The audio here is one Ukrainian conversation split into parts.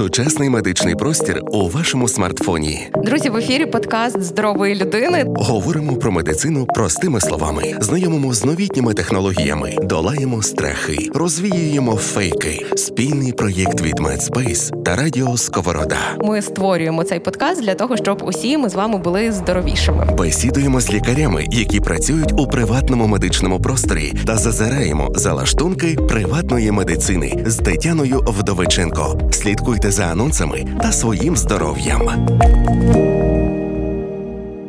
Сучасний медичний простір у вашому смартфоні. Друзі, в ефірі подкаст здорової людини. Говоримо про медицину простими словами, знайомимо з новітніми технологіями, долаємо страхи, розвіюємо фейки. Спільний проєкт від MedSpace та Радіо Сковорода. Ми створюємо цей подкаст для того, щоб усі ми з вами були здоровішими. Бесідуємо з лікарями, які працюють у приватному медичному просторі, та зазираємо за лаштунки приватної медицини з Тетяною Вдовиченко. Слідкуйте за анонсами та своїм здоров'ям.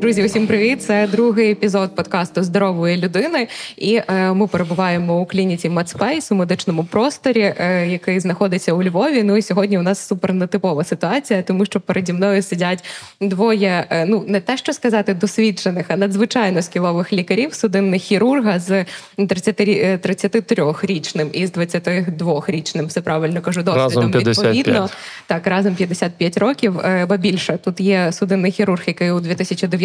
Друзі, усім привіт! Це другий епізод подкасту здорової людини. І е, ми перебуваємо у клініці MedSpace у медичному просторі, е, який знаходиться у Львові. Ну і сьогодні у нас супер нетипова ситуація, тому що переді мною сидять двоє. Е, ну не те, що сказати, досвідчених, а надзвичайно скілових лікарів, судинних хірурга з 30, 33-річним і з 22-річним, все правильно кажу, досвідом разом 55. відповідно. Так, разом 55 років. Е, Ба більше тут є судинний хірург, який у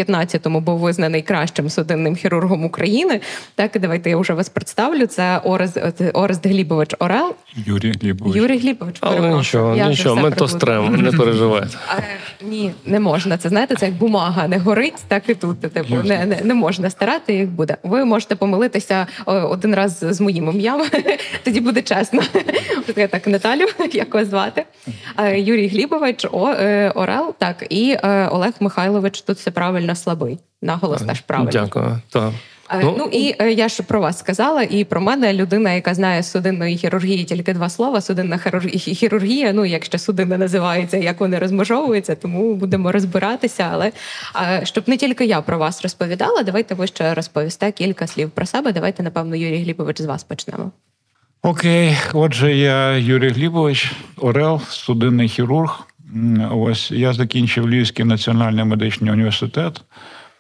2019-му був визнаний кращим судинним хірургом України. Так, і давайте я вже вас представлю. Це Орест, Орест Глібович Орел. Юрій Глібович. Юрій Глібович. Але нічого, Я нічого, ми то переплутала. стрем, не переживайте. Е, Ні, не можна. Це знаєте, це як бумага не горить, так і тут. Типу, не, не, не можна старати, як буде. Ви можете помилитися один раз з моїм ім'ям, тоді буде чесно. Я так Наталю, як вас звати. Е, Юрій Глібович, е, Орел, так, і Олег Михайлович. Тут все правильно слабий. Наголос теж правильно. Дякую. Так. Е, Ну, і е, я ж про вас сказала, і про мене людина, яка знає з судинної хірургії тільки два слова. Судинна хірургія, ну як ще судина називається, як вони розмежовуються, тому будемо розбиратися. Але е, щоб не тільки я про вас розповідала, давайте ви ще розповісте кілька слів про себе. Давайте, напевно, Юрій Глібович, з вас почнемо. Окей, отже, я Юрій Глібович, Орел, судинний хірург. Ось я закінчив Львівський національний медичний університет.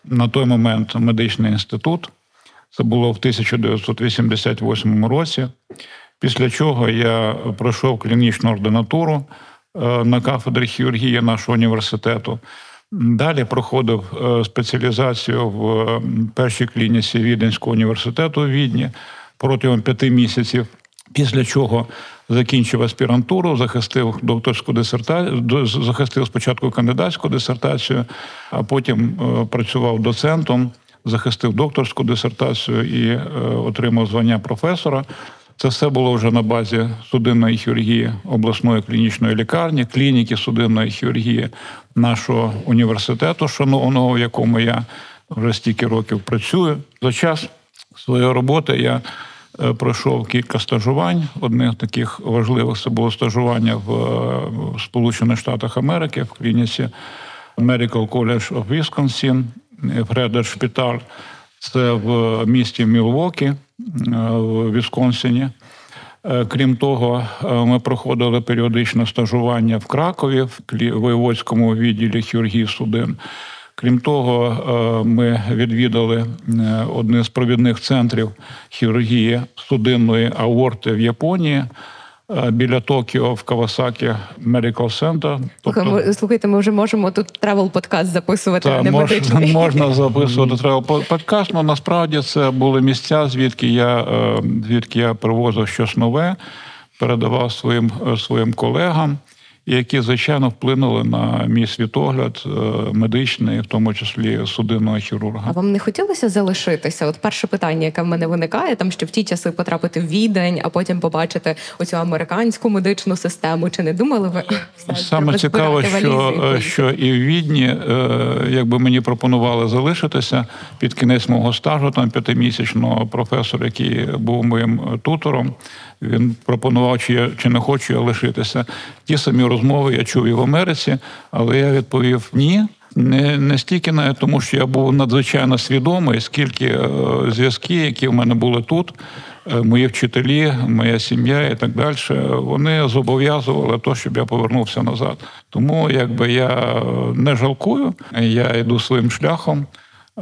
На той момент медичний інститут. Це було в 1988 році. Після чого я пройшов клінічну ординатуру е, на кафедрі хірургії нашого університету. Далі проходив е, спеціалізацію в е, першій клініці Віденського університету у Відні протягом п'яти місяців. Після чого закінчив аспірантуру, захистив докторську дисертацію, захистив спочатку кандидатську дисертацію, а потім е, працював доцентом, захистив докторську дисертацію і е, отримав звання професора. Це все було вже на базі судинної хірургії обласної клінічної лікарні, клініки судинної хірургії нашого університету, шановного, в якому я вже стільки років працюю. За час своєї роботи я пройшов кілька стажувань. Одне з таких важливих це було стажування в е, Сполучених Штатах Америки в клініці Medical College of Wisconsin, Фредер Шпіталь. Це в місті Мілвокі е, в Вісконсині. Е, Крім того, е, ми проходили періодичне стажування в Кракові, в воєводському відділі хірургії судин. Крім того, е, ми відвідали е, один з провідних центрів хірургії судинної аорти в Японії е, біля Токіо в Кавасакі Medical Center. Ми- Слухайте, ми вже можемо тут travel подкаст записувати, Та, не мож, можна записувати по- подкаст, але насправді це були місця, звідки я, звідки я привозив щось нове, передавав своїм, своїм колегам, які, звичайно, вплинули на мій світогляд е, медичний, в тому числі судинного А хірурга. вам не хотілося залишитися? От перше питання, яке в мене виникає, там що в ті часи потрапити в відень, а потім побачити оцю американську медичну систему. Чи не думали ви Саме цікаво, що, е, що і в Відні, е, якби мені пропонували залишитися під кінець мого стажу, там п'ятимісячного професор, який був моїм тутором, він пропонував, чи я чи не хочу я лишитися. Ті самі розмови я чув і в Америці, але я відповів ні. Не, не стільки навіть тому, що я був надзвичайно свідомий, скільки е, зв'язки, які в мене були тут, е, мої вчителі, моя сім'я і так далі, вони зобов'язували то, щоб я повернувся назад. Тому якби я е, не жалкую, я йду своїм шляхом.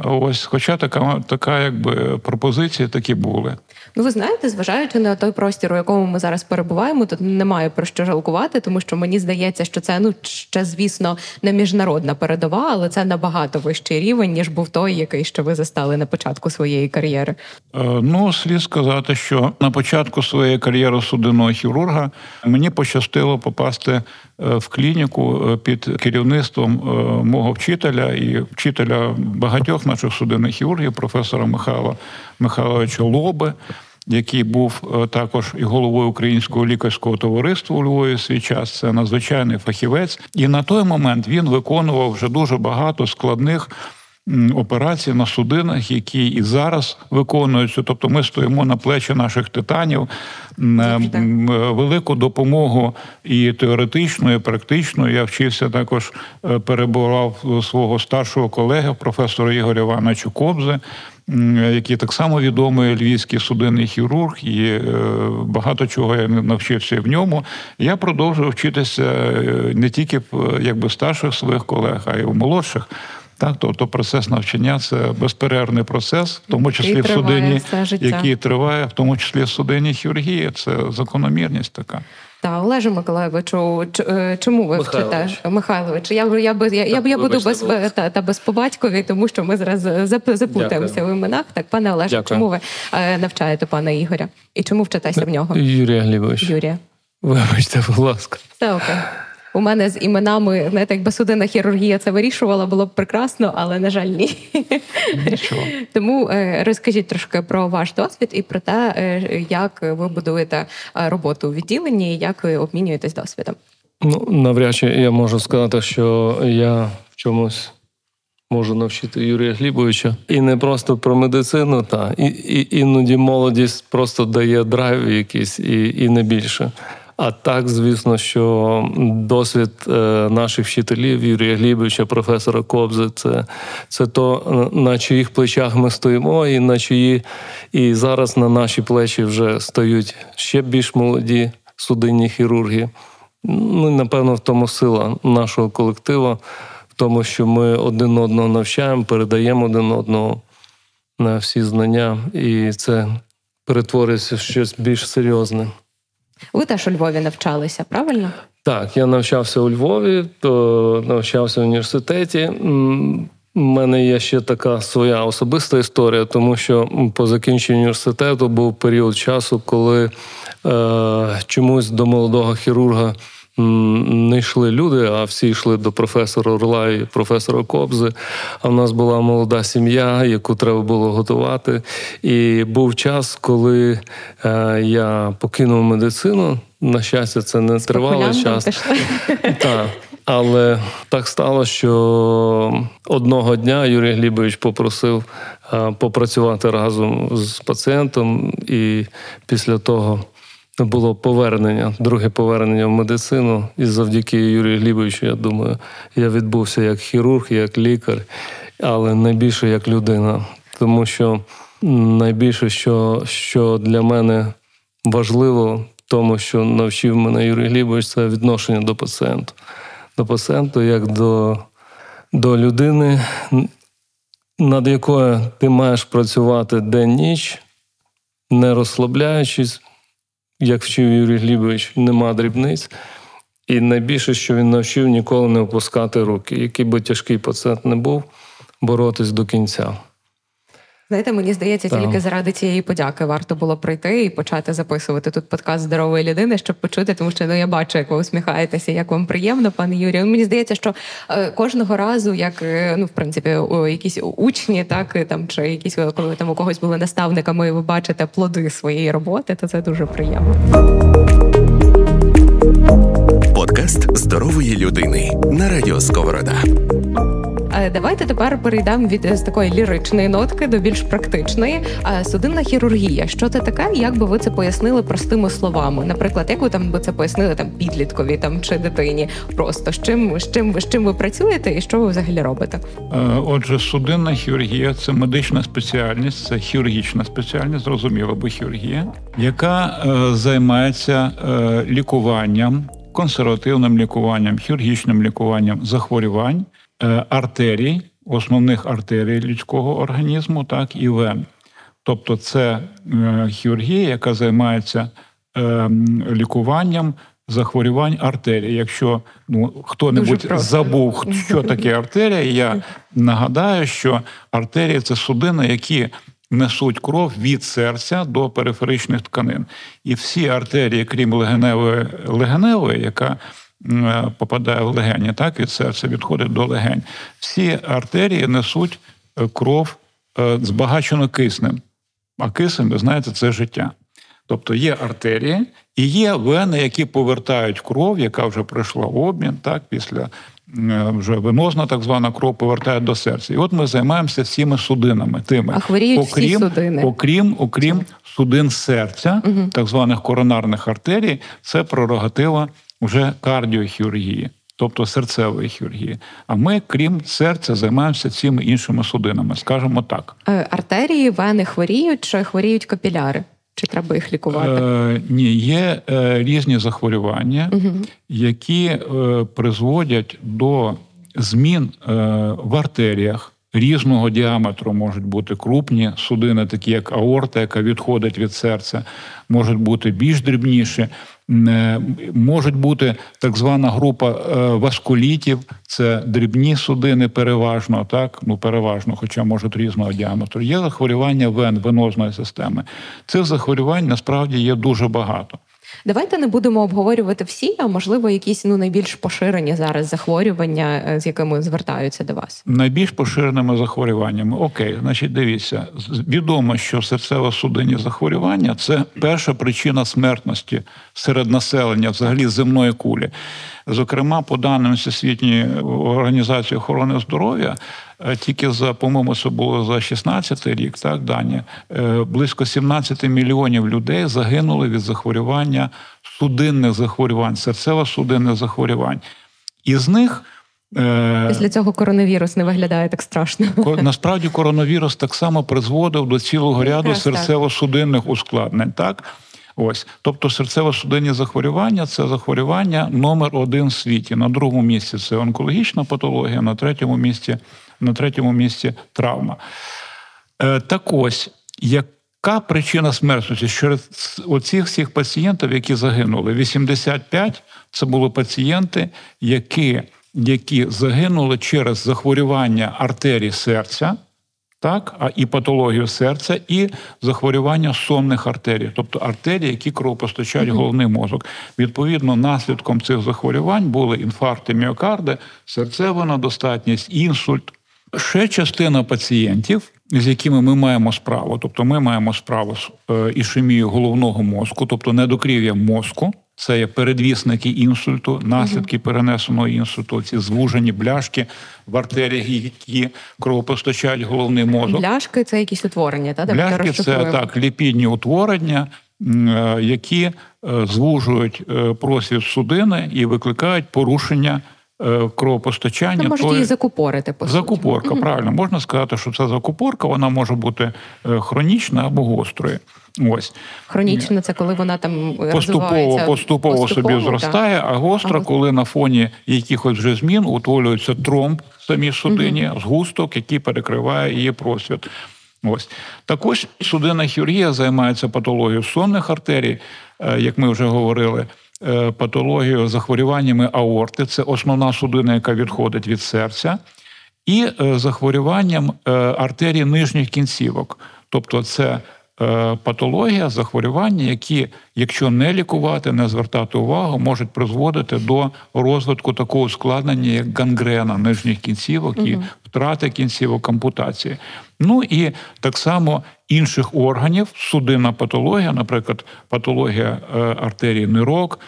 Ось, хоча така, така якби пропозиція такі були. Ну, ви знаєте, зважаючи на той простір, у якому ми зараз перебуваємо, тут немає про що жалкувати, тому що мені здається, що це ну ще, звісно, не міжнародна передова, але це набагато вищий рівень, ніж був той, який що ви застали на початку своєї кар'єри. Е, ну, слід сказати, що на початку своєї кар'єри судинного хірурга мені пощастило попасти е, в клініку е, під керівництвом мого вчителя і вчителя багатьох наших судинних хірургів, професора Михайла Михайловича Лоби який був е, також і головою українського лікарського товариства у Львові в свій час. Це надзвичайний фахівець, і на той момент він виконував вже дуже багато складних. Операцій на судинах, які і зараз виконуються, тобто ми стоїмо на плечі наших титанів, велику допомогу і теоретичну, і практичну. Я вчився також, е, перебував свого старшого колеги, професора Ігоря Івановича Кобзи який так само відомий львівський судинний хірург, і е, багато чого я навчився в ньому. Я продовжував вчитися е, не тільки в якби старших своїх колег, а й у молодших. Так, тобто процес навчання це безперервний процес, в тому числі в судині, який триває, в тому числі в судинній хірургії. Це закономірність така. Та Олеже Миколаєвичу, е, чому ви Михайлович. вчите Михайлович? Я я, я, я, я, я буду без та, та без побатькові, тому що ми зараз заплутаємося в іменах. Так, пане Олеже, Дякую. чому ви е, навчаєте пана Ігоря? І чому вчитеся в нього? Юрія Глібович. Юрія. Вибачте, будь ласка. Все окей у мене з іменами, знаєте, якби судинна хірургія це вирішувала, було б прекрасно, але на жаль, ні. Нічого. Тому е, розкажіть трошки про ваш досвід і про те, е, як ви будуєте е, роботу у відділенні, як ви обмінюєтесь досвідом. Ну навряд чи я можу сказати, що я в чомусь. Можу навчити Юрія Глібовича і не просто про медицину, та і, і іноді молодість просто дає драйв якийсь і і не більше. А так, звісно, що досвід е, наших вчителів Юрія Глібовича, професора Кобзи, це це то, на чиїх плечах ми стоїмо, і на чиї і зараз на наші плечі вже стають ще більш молоді судинні хірурги. Ну, напевно, в тому сила нашого колективу, в тому, що ми один одного навчаємо, передаємо один одного на всі знання, і це перетворюється в щось більш серйозне. Ви теж у Львові навчалися, правильно? Так, я навчався у Львові, то навчався в університеті. У мене є ще така своя особиста історія, тому що по закінченню університету був період часу, коли е, чомусь до молодого хірурга не йшли люди, а всі йшли до професора Орла і професора Кобзи. А в нас була молода сім'я, яку треба було готувати. І був час, коли е, я покинув медицину. На щастя, це не тривалий час. Так. Але так стало, що одного дня Юрій Глібович попросив е, попрацювати разом з пацієнтом, і після того було повернення, друге повернення в медицину. І завдяки Юрію Глібовичу, я думаю, я відбувся як хірург, як лікар, але найбільше як людина. Тому що найбільше, що, що для мене важливо, тому, що навчив мене Юрій Глібович, це відношення до пацієнта. До пацієнта як до, до людини, над якою ти маєш працювати день-ніч, не розслабляючись як вчив Юрій Глібович, нема дрібниць. І найбільше, що він навчив, ніколи не опускати руки, який би тяжкий пацієнт не був, боротись до кінця. Знаєте, мені здається, так. тільки заради цієї подяки варто було прийти і почати записувати тут подкаст здорової людини, щоб почути, тому що ну я бачу, як ви усміхаєтеся, як вам приємно, пане Юрію. Мені здається, що е, кожного разу, як е, ну в принципі, у якісь учні, так там чи якісь коли там у когось були наставниками, і ви бачите плоди своєї роботи, то це дуже приємно. Подкаст здорової людини на радіо Сковорода. Е, давайте тепер перейдемо від е, з такої ліричної нотки до більш практичної. Е, судинна хірургія. Що це таке? Як би ви це пояснили простими словами? Наприклад, як ви там би це пояснили там підліткові там чи дитині? Просто з чим з чим з чим ви працюєте і що ви взагалі робите? Отже, судинна хірургія це медична спеціальність, це хірургічна спеціальність, зрозуміло, бо хірургія, яка займається лікуванням. Консервативним лікуванням, хірургічним лікуванням захворювань Е, артерій основних артерій людського організму, так і вен. Тобто, це е, хірургія, яка займається е, лікуванням захворювань артерії. Якщо ну хто-небудь забув, що таке артерія, я нагадаю, що артерії це судини, які несуть кров від серця до периферичних тканин. І всі артерії, крім легеневої, легеневої, яка е, попадає в легені, так від серця відходить до легень. Всі артерії несуть е, кров е, збагачену киснем. А кисень, ви знаєте, це життя. Тобто є артерії і є вени, які повертають кров, яка вже пройшла обмін, так, після Е, вже венозна так звана кров повертає до серця. І от ми займаємося всіми судинами. Тими а хворіють окрім, всі судини. окрім окрім судин серця, угу. так званих коронарних артерій, це прерогатива вже кардіохірургії. Тобто серцевої хірургії. А ми, крім серця, займаємося цими іншими судинами, скажімо так. Е, артерії, вени хворіють чи хворіють капіляри? Чи треба їх лікувати? Е, Ні, є е, різні захворювання, угу. які е, призводять до змін е, в артеріях. Різного діаметру можуть бути крупні судини, такі як аорта, яка відходить від серця, можуть бути більш дрібніші. Е, можуть бути так звана група е, васкулітів, це дрібні судини, переважно, так ну переважно, хоча можуть різного діаметру. Є захворювання вен, венозної системи. Цих захворювань насправді є дуже багато. Давайте не будемо обговорювати всі, а можливо, якісь ну найбільш поширені зараз захворювання, е, з якими звертаються до вас. Найбільш поширеними захворюваннями. Окей, значить, дивіться, відомо, що серцево-судинні захворювання це перша причина смертності серед населення, взагалі земної кулі. Зокрема, по даним Всесвітньої організації охорони здоров'я, тільки за, по-моєму, це було за 16 рік, так дані е, близько 17 мільйонів людей загинули від захворювання судинних захворювань, серцево-судинних захворювань. Із них е, Після цього коронавірус не виглядає так страшно. Насправді коронавірус так само призводив до цілого ряду серцево-судинних ускладнень. Так Ось, тобто серцево-судинні захворювання це захворювання номер один в світі. На другому місці це онкологічна патологія, на третьому місці на третьому місці травма. Е, Так ось, яка причина смертності? Серед оцих всіх пацієнтів, які загинули, 85 це були пацієнти, які які загинули через захворювання артерій серця так, а і патологію серця, і захворювання сонних артерій, тобто артерії, які кровопостачають mm-hmm. головний мозок. Відповідно, наслідком цих захворювань були інфаркти міокарди, серцева недостатність, інсульт. Ще частина пацієнтів, з якими ми маємо справу, тобто ми маємо справу з е, ішемією головного мозку, тобто недокрів'я мозку. Це є передвісники інсульту, наслідки перенесеного інсульту, ці звужені бляшки в артеріях, які кровопостачають головний мозок. Бляшки це якісь утворення, та бляшки це так, ліпідні утворення, е, які е, звужують просвіт судини і викликають порушення. Кровопостачання Можуть її закупорити по закупорка. Суті. Правильно можна сказати, що це закупорка, вона може бути хронічна або гострою. Ось хронічна це коли вона там поступово поступово, поступово собі зростає, а гостра, ага. коли на фоні якихось вже змін утворюється тромб в самій судині, угу. згусток, який перекриває її просвіт. Ось також судинна хірургія займається патологією сонних артерій, е, як ми вже говорили. Е, патологією захворюваннями аорти, це основна судина, яка відходить від серця, і е, захворюванням артерій нижніх кінцівок, тобто це Е, патологія, захворювання, які, якщо не лікувати, не звертати увагу, можуть призводити до розвитку такого ускладнення, як гангрена нижніх кінцівок і втрати кінцівок ампутації. Ну і так само інших органів, судинна патологія, наприклад, патологія е, артерії нирок,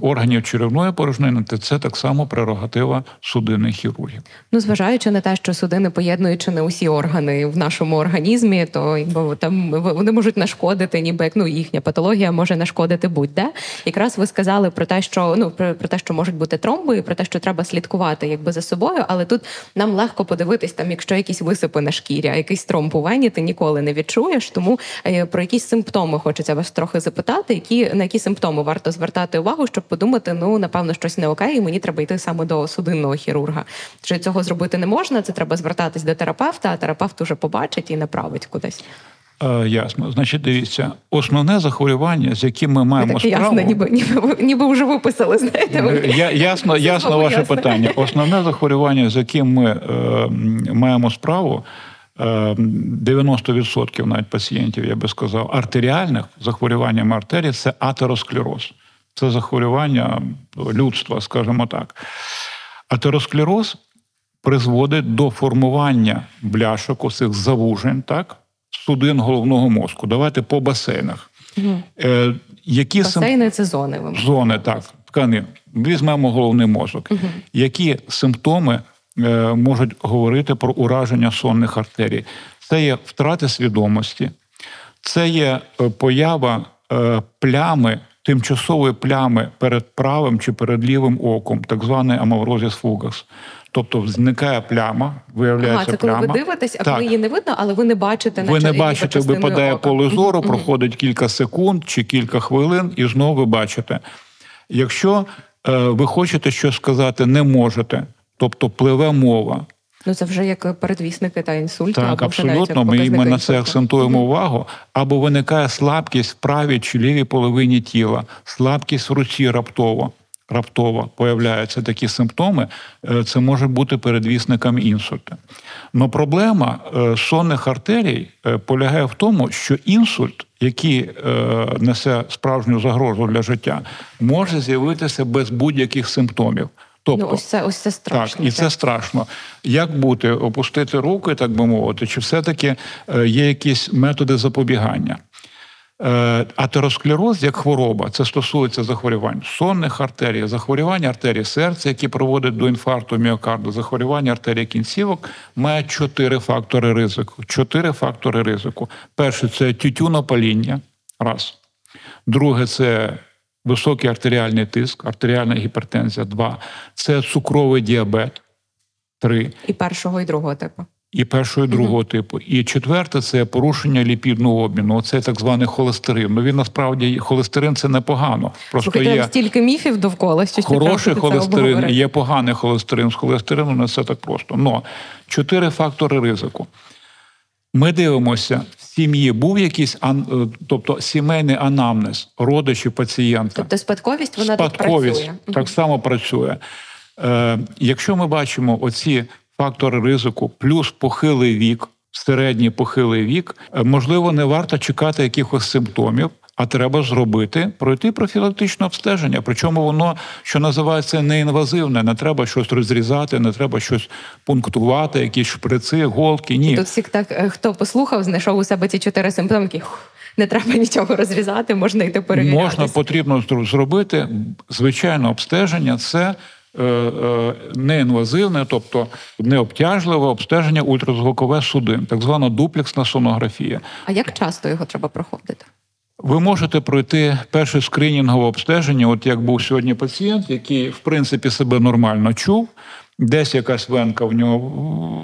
органів черевної порожнини, то це так само прерогатива судинних хірургів. Ну, зважаючи на те, що судини поєднуючи не усі органи в нашому організмі, то якби там вони можуть нашкодити, ніби як ну їхня патологія може нашкодити будь-де. Якраз ви сказали про те, що ну про, про те, що можуть бути тромби, і про те, що треба слідкувати якби за собою, але тут нам легко подивитись, там, якщо якісь висипи на шкірі, а якийсь тромб у вені, ти ніколи не відчуєш. Тому е, про якісь симптоми хочеться вас трохи запитати, які на які симптоми варто звертати акцентувати увагу, щоб подумати, ну напевно, щось не окей, і мені треба йти саме до судинного хірурга. Що цього зробити не можна, це треба звертатись до терапевта, а терапевт уже побачить і направить кудись. Е, Ясно. Значить, дивіться, основне захворювання, з яким ми маємо таке справу. ясно, ніби ніби ніби вже виписали. Знаєте, ви. Е, Я, ясно, ясно ваше ясно. питання. Основне захворювання, з яким ми е, маємо справу, е, 90% навіть пацієнтів, я би сказав, артеріальних захворюваннями артерії це атеросклероз. Це захворювання людства, скажімо так. Атеросклероз призводить до формування бляшок, усіх завужень, так, судин головного мозку. Давайте по басейнах. Е, які сим- Басейни це зони. ви зони, так, тканин. Візьмемо головний мозок. Які симптоми е, можуть говорити про ураження сонних артерій? Це є втрати свідомості, це є е, поява е, плями, тимчасової плями перед правим чи перед лівим оком, так званий амаврозіс фугас. Тобто зникає пляма, виявляється Ага, це коли ви дивитесь, а Так. коли її не видно, але ви не бачите Ви не бачите, випадає ока. поле зору, проходить кілька секунд чи кілька хвилин, і знову ви бачите. Якщо е, ви хочете щось сказати, не можете, тобто пливе мова. Ну це вже як передвісники та інсульту. Так, або абсолютно. Ми, ми на це акцентуємо увагу. Або виникає слабкість в правій чи лівій половині тіла, слабкість в руці раптово. Раптово появляються такі симптоми, е, це може бути передвісником інсульту. Но проблема е, сонних артерій е, полягає в тому, що інсульт, який несе справжню загрозу для життя, може з'явитися без будь-яких симптомів. Тобто, Ну ось це ось це страшно. так, і це страшно. Як бути, опустити руки, так би мовити, чи все-таки е, є якісь методи запобігання? Е, Атеросклероз як хвороба, це стосується захворювань сонних артерій, захворювання артерій серця, які приводять до інфаркту міокарду, захворювання артерій кінцівок, має чотири фактори ризику. Чотири фактори ризику. Перше це тютюнопаління. Раз. Друге це високий артеріальний тиск, артеріальна гіпертензія. Два. Це цукровий діабет. Три. І першого, і другого типу. І першого, і другого типу. І четверте це порушення ліпідного обміну. Це так званий холестерин. Ну він насправді холестерин це непогано. Просто Слухайте, є стільки міфів довкола, що хороший холестерин, і є поганий холестерин. З холестерином не все так просто. Но чотири фактори ризику. Ми дивимося, в сім'ї був якийсь ан- е, тобто сімейний анамнез, родичі пацієнта. Тобто спадковість вона тут Спадковість працює. так само працює. Е, якщо ми бачимо оці фактори ризику, плюс похилий вік, середній похилий вік, е, можливо, не варто чекати якихось симптомів. А треба зробити пройти профілактичне обстеження. Причому воно, що називається, неінвазивне. Не треба щось розрізати, не треба щось пунктувати, якісь шприци, голки. Ні, Тут всіх так, е, хто послухав, знайшов у себе ці чотири «Хух, не треба нічого розрізати, можна йти перевірятися. Можна потрібно зро- зробити звичайне обстеження. Це е, е, неінвазивне, тобто необтяжливе обстеження ультразвукове судин, так звана дуплексна сонографія. А як часто його треба проходити? Ви можете пройти перше скринінгове обстеження, от як був сьогодні пацієнт, який в принципі себе нормально чув, десь якась венка в нього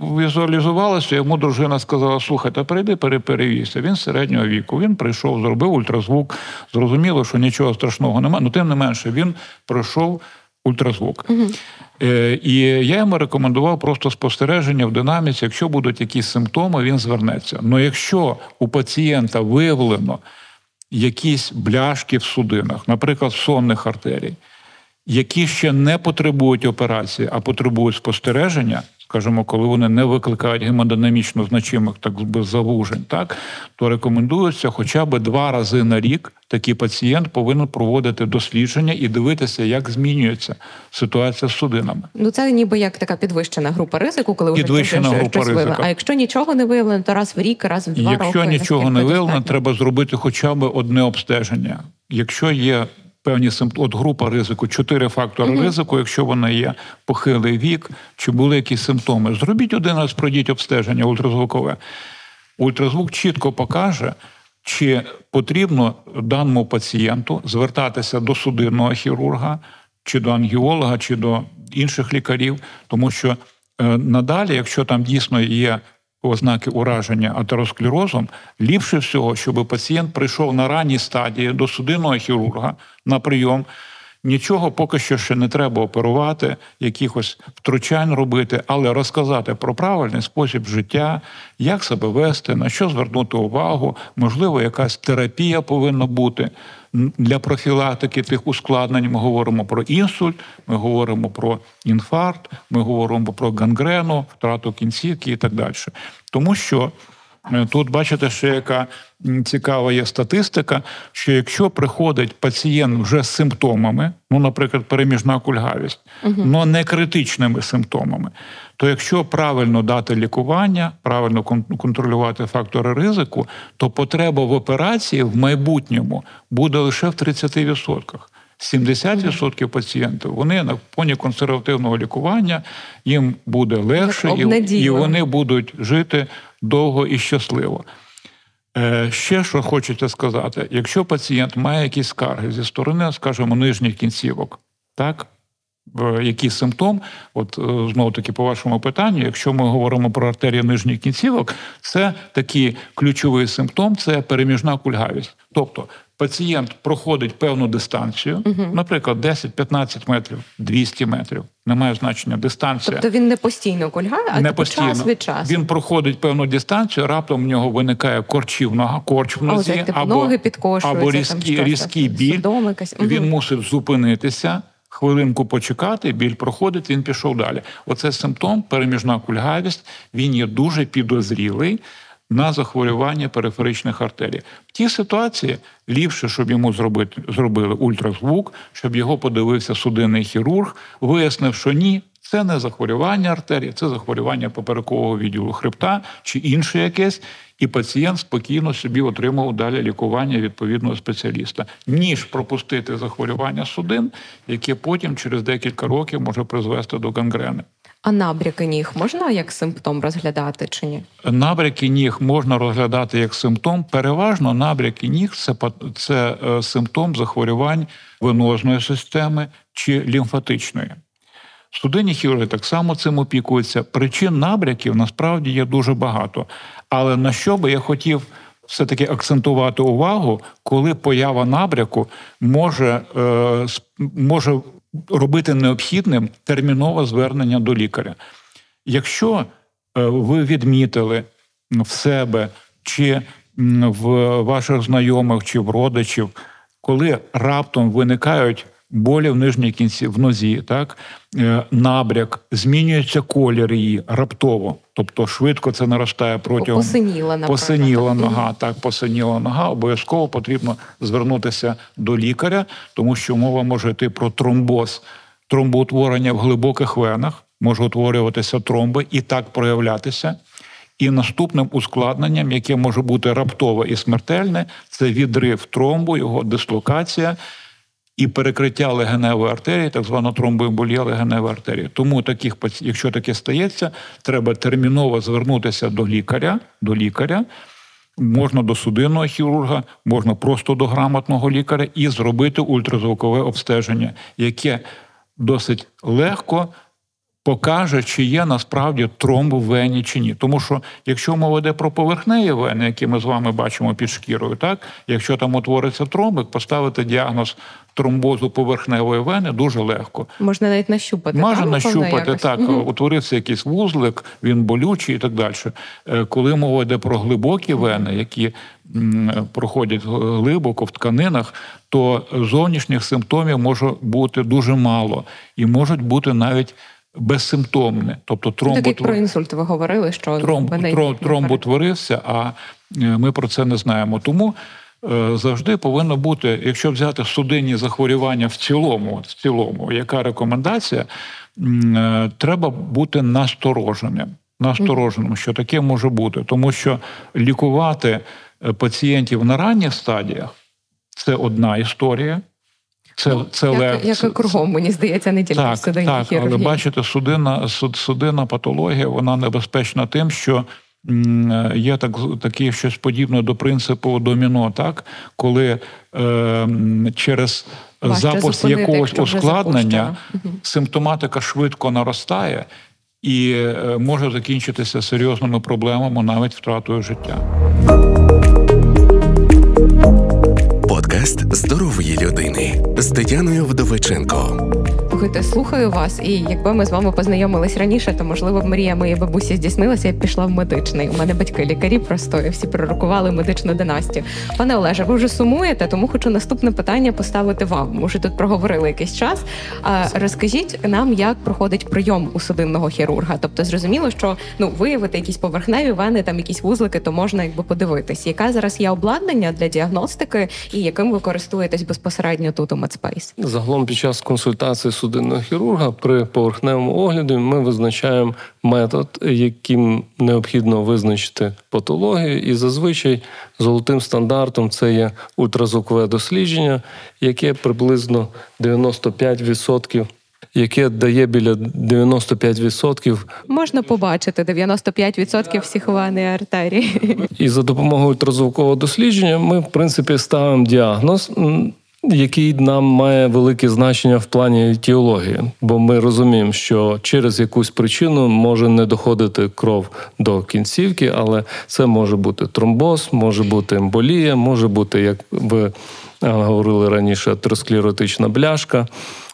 візуалізувалася. Йому дружина сказала: слухай, та прийди, переперевійся. Він середнього віку. Він прийшов, зробив ультразвук. Зрозуміло, що нічого страшного немає. Ну тим не менше, він пройшов ультразвук. Е, І я йому рекомендував просто спостереження в динаміці. Якщо будуть якісь симптоми, він звернеться. Але якщо у пацієнта виявлено якісь бляшки в судинах, наприклад, сонних артерій, які ще не потребують операції, а потребують спостереження, скажімо, коли вони не викликають гемодинамічно значимих так би завужень, так то рекомендується хоча б два рази на рік такий пацієнт повинен проводити дослідження і дивитися, як змінюється ситуація з судинами. Ну це ніби як така підвищена група ризику, коли вже Підвищена щось, група щось ризику. А якщо нічого не виявлено, то раз в рік, раз в два роки. Якщо нічого не виявлено, треба зробити хоча б одне обстеження. Якщо є певні симптоми, от група ризику, чотири фактори ризику, якщо вона є похилий вік, чи були якісь симптоми, зробіть один раз, пройдіть обстеження ультразвукове. Ультразвук чітко покаже, чи потрібно даному пацієнту звертатися до судинного хірурга, чи до ангіолога, чи до інших лікарів, тому що е, надалі, якщо там дійсно є ознаки ураження атеросклерозом, ліпше всього, щоб пацієнт прийшов на ранній стадії до судинного хірурга на прийом. Нічого поки що ще не треба оперувати, якихось втручань робити, але розказати про правильний спосіб життя, як себе вести, на що звернути увагу, можливо, якась терапія повинна бути для профілактики тих ускладнень. Ми говоримо про інсульт, ми говоримо про інфаркт, ми говоримо про гангрену, втрату кінцівки і так далі. Тому що тут бачите, що яка цікава є статистика, що якщо приходить пацієнт вже з симптомами, ну, наприклад, переміжна кульгавість, але угу. не критичними симптомами, то якщо правильно дати лікування, правильно контролювати фактори ризику, то потреба в операції в майбутньому буде лише в 30%. 70% пацієнтів вони на фоні консервативного лікування їм буде легше, і, і вони будуть жити довго і щасливо. Е, Ще що хочеться сказати: якщо пацієнт має якісь скарги зі сторони, скажімо, нижніх кінцівок, так? Який симптом, от е, знову таки по вашому питанню, якщо ми говоримо про артерію нижніх кінцівок, це такий ключовий симптом це переміжна кульгавість. Тобто пацієнт проходить певну дистанцію, угу. наприклад, 10-15 метрів, 200 метрів. Немає значення дистанція. Тобто він не постійно кульгає, а не типу постійно. час від часу. Він проходить певну дистанцію, раптом в нього виникає корчів нога, корч в нозі, О, типу, або ноги або різкий, там, різкий біль. Він мусить зупинитися. Хвилинку почекати, біль проходить, він пішов далі. Оце симптом, переміжна кульгавість. Він є дуже підозрілий на захворювання периферичних артерій. В тій ситуації ліпше, щоб йому зробити, зробили ультразвук, щоб його подивився судинний хірург, вияснив, що ні. Це не захворювання артерії, це захворювання поперекового відділу хребта чи інше якесь, і пацієнт спокійно собі отримав далі лікування відповідного спеціаліста, ніж пропустити захворювання судин, яке потім через декілька років може призвести до гангрени. А набряки ніг можна як симптом розглядати чи ні? Набряки ніг можна розглядати як симптом. Переважно набряки ніг це це е, симптом захворювань венозної системи чи лімфатичної. Судинні хірурги так само цим опікуються. Причин набряків насправді є дуже багато. Але на що би я хотів все-таки акцентувати увагу, коли поява набряку може, е, може робити необхідним термінове звернення до лікаря. Якщо е, ви відмітили в себе чи в ваших знайомих чи в родичів, коли раптом виникають болі в нижній кінці в нозі, так? Е, набряк, змінюється колір її раптово, тобто швидко це наростає протягом посиніла, посиніла нога. Так, посиніла нога. Обов'язково потрібно звернутися до лікаря, тому що мова може йти про тромбоз, тромбоутворення в глибоких венах, може утворюватися тромби і так проявлятися. І наступним ускладненням, яке може бути раптове і смертельне, це відрив тромбу, його дислокація і перекриття легеневої артерії, так звана тромбоемболія легеневої артерії. Тому таких якщо таке стається, треба терміново звернутися до лікаря, до лікаря. Можна до судинного хірурга, можна просто до грамотного лікаря і зробити ультразвукове обстеження, яке досить легко покаже, чи є насправді тромб в вені чи ні. Тому що якщо мова йде про поверхневі вени, які ми з вами бачимо під шкірою, так якщо там утвориться тромбик, поставити діагноз тромбозу поверхневої вени дуже легко. Можна навіть нащупати. Можна нащупати так. Угу. Утворився якийсь вузлик, він болючий і так далі. Е, коли мова йде про глибокі вени, які проходять глибоко в тканинах, то зовнішніх симптомів може бути дуже мало і можуть бути навіть безсимптомне. Тобто тромб... Так про інсульт ви говорили, що тромб, тромб, тромб утворився, а е, ми про це не знаємо. Тому е, завжди повинно бути, якщо взяти судинні захворювання в цілому, в цілому, яка рекомендація, е, треба бути настороженим. Настороженим, що таке може бути, тому що лікувати пацієнтів на ранніх стадіях це одна історія. Це це як, легше. як і кругом, мені здається, не тільки так, в судинній Так, хірургії. але бачите, судинна судинна патологія вона небезпечна тим, що є так таке щось подібне до принципу доміно, так коли е, через Важче запуск якогось ускладнення симптоматика швидко наростає. і е, може закінчитися серйозними проблемами, навіть втратою життя. Подкаст здорової людини з Тетяною Вдовиченко. Слухайте, слухаю вас, і якби ми з вами познайомились раніше, то можливо мрія моєї бабусі здійснилася, я б пішла в медичний. У мене батьки лікарі просто і всі пророкували медичну династію. Пане Олеже, ви вже сумуєте, тому хочу наступне питання поставити вам. Ми вже тут проговорили якийсь час. А розкажіть нам, як проходить прийом у судинного хірурга. Тобто, зрозуміло, що ну виявити якісь поверхневі вени, там якісь вузлики, то можна якби подивитись, яка зараз є обладнання для діагностики і яким ви користуєтесь безпосередньо тут у Медспейс? Загалом під час консультації судинного хірурга при поверхневому огляді ми визначаємо метод, яким необхідно визначити патологію, і зазвичай золотим стандартом це є ультразвукове дослідження, яке приблизно 95%, яке дає біля 95% Можна побачити 95% всіх вен і артерій. І за допомогою ультразвукового дослідження ми, в принципі, ставимо діагноз, який нам має велике значення в плані теології, Бо ми розуміємо, що через якусь причину може не доходити кров до кінцівки, але це може бути тромбоз, може бути емболія, може бути, як ви говорили раніше, атеросклеротична бляшка.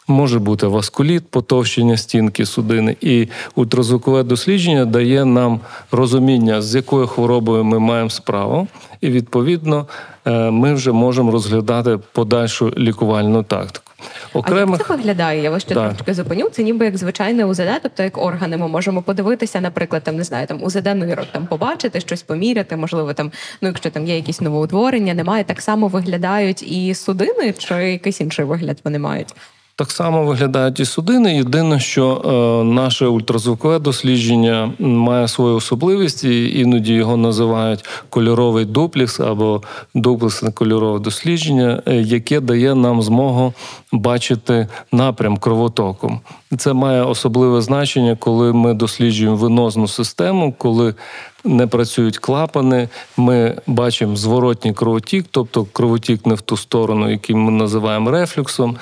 Може бути васкуліт, потовщення стінки судини, і ультразвукове дослідження дає нам розуміння, з якою хворобою ми маємо справу, і відповідно е, ми вже можемо розглядати подальшу лікувальну тактику. А як це виглядає? Я вас ще Так. трошки зупиню. Це ніби як звичайне УЗД, тобто як органи. Ми можемо подивитися, наприклад, там не знаю, там УЗД нирок, там побачити щось поміряти, можливо, там ну якщо там є якісь новоутворення, немає так само виглядають і судини, чи якийсь інший вигляд вони мають. Так само виглядають і судини. Єдине, що е, наше ультразвукове дослідження має свою особливість, і іноді його називають кольоровий дуплікс або дуплексне кольорове дослідження, е, яке дає нам змогу бачити напрям кровотоку. Це має особливе значення, коли ми досліджуємо венозну систему, коли не працюють клапани, ми бачимо зворотній кровотік, тобто кровотік не в ту сторону, який ми називаємо рефлюксом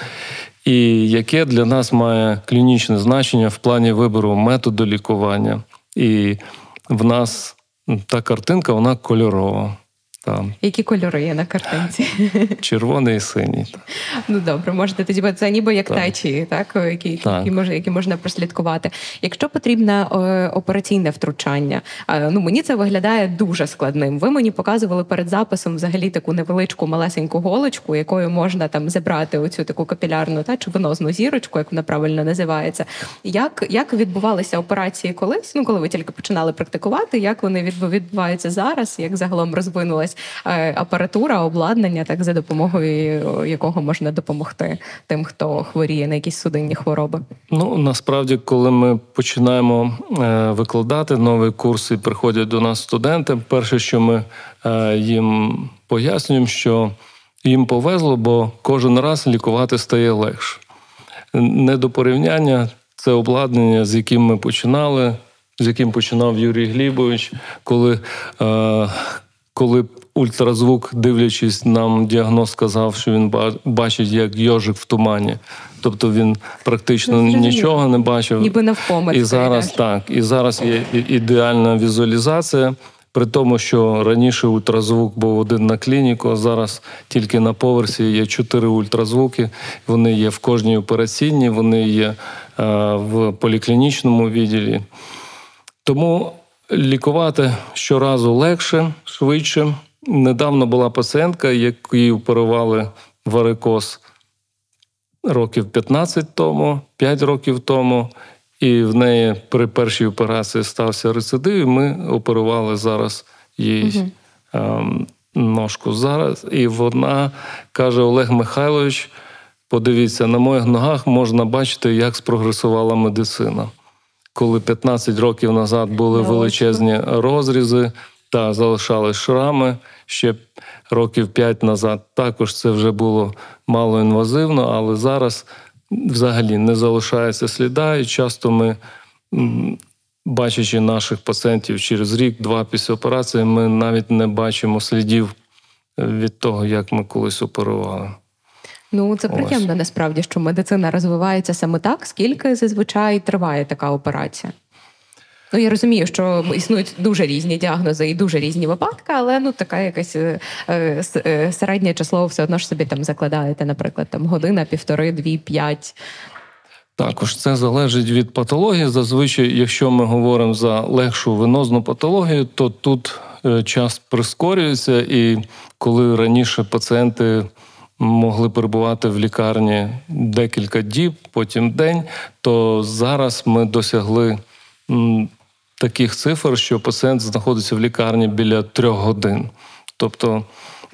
і яке для нас має клінічне значення в плані вибору методу лікування. І в нас та картинка вона кольорова. Там Які кольори є на картинці? червоний і синій. Ну добре, можете тоді бо це ніби як Так. течії, так які, Так. які можна, які можна прослідкувати. Якщо потрібне е, операційне втручання, е, ну мені це виглядає дуже складним. Ви мені показували перед записом взагалі таку невеличку малесеньку голочку, якою можна там забрати оцю таку капілярну та чи венозну зірочку, як вона правильно називається. Як, як відбувалися операції колись? Ну коли ви тільки починали практикувати, як вони відбуваються зараз? Як загалом розвинулась е, апаратура, обладнання, так за допомогою якого можна допомогти тим, хто хворіє на якісь судинні хвороби? Ну насправді, коли ми починаємо е, викладати новий курс і приходять до нас студенти, перше, що ми е, їм пояснюємо, що їм повезло, бо кожен раз лікувати стає легше. Не до порівняння це обладнання, з яким ми починали, з яким починав Юрій Глібович, коли, е, коли ультразвук, дивлячись, нам діагноз сказав, що він бачить як йожик в тумані. Тобто він практично Ну, нічого не бачив. Ніби навпомець. І зараз так, і зараз є ідеальна візуалізація. При тому, що раніше ультразвук був один на клініку, а зараз тільки на поверсі є чотири ультразвуки. Вони є в кожній операційній, вони є е, в поліклінічному відділі. Тому лікувати щоразу легше, швидше. Недавно була пацієнтка, якій оперували варикоз років 15 тому, 5 років тому, і в неї при першій операції стався рецидив, і ми оперували зараз їй ем, ножку зараз. І вона каже: Олег Михайлович, подивіться, на моїх ногах можна бачити, як спрогресувала медицина. Коли 15 років назад були величезні розрізи та залишали шрами, ще років 5 назад також це вже було малоінвазивно, але зараз взагалі не залишається сліда, і часто ми, бачачи наших пацієнтів через рік-два після операції, ми навіть не бачимо слідів від того, як ми колись оперували. Ну це Ось. приємно насправді, що медицина розвивається саме так. Скільки зазвичай триває така операція? Ну я розумію, що існують дуже різні діагнози і дуже різні випадки, але ну така якась е, е, середнє число все одно ж собі там закладаєте, наприклад, там година, півтори, дві, п'ять. Також це залежить від патології. Зазвичай, якщо ми говоримо за легшу венозну патологію, то тут е, час прискорюється, і коли раніше пацієнти могли перебувати в лікарні декілька діб, потім день, то зараз ми досягли таких цифр, що пацієнт знаходиться в лікарні біля трьох годин. Тобто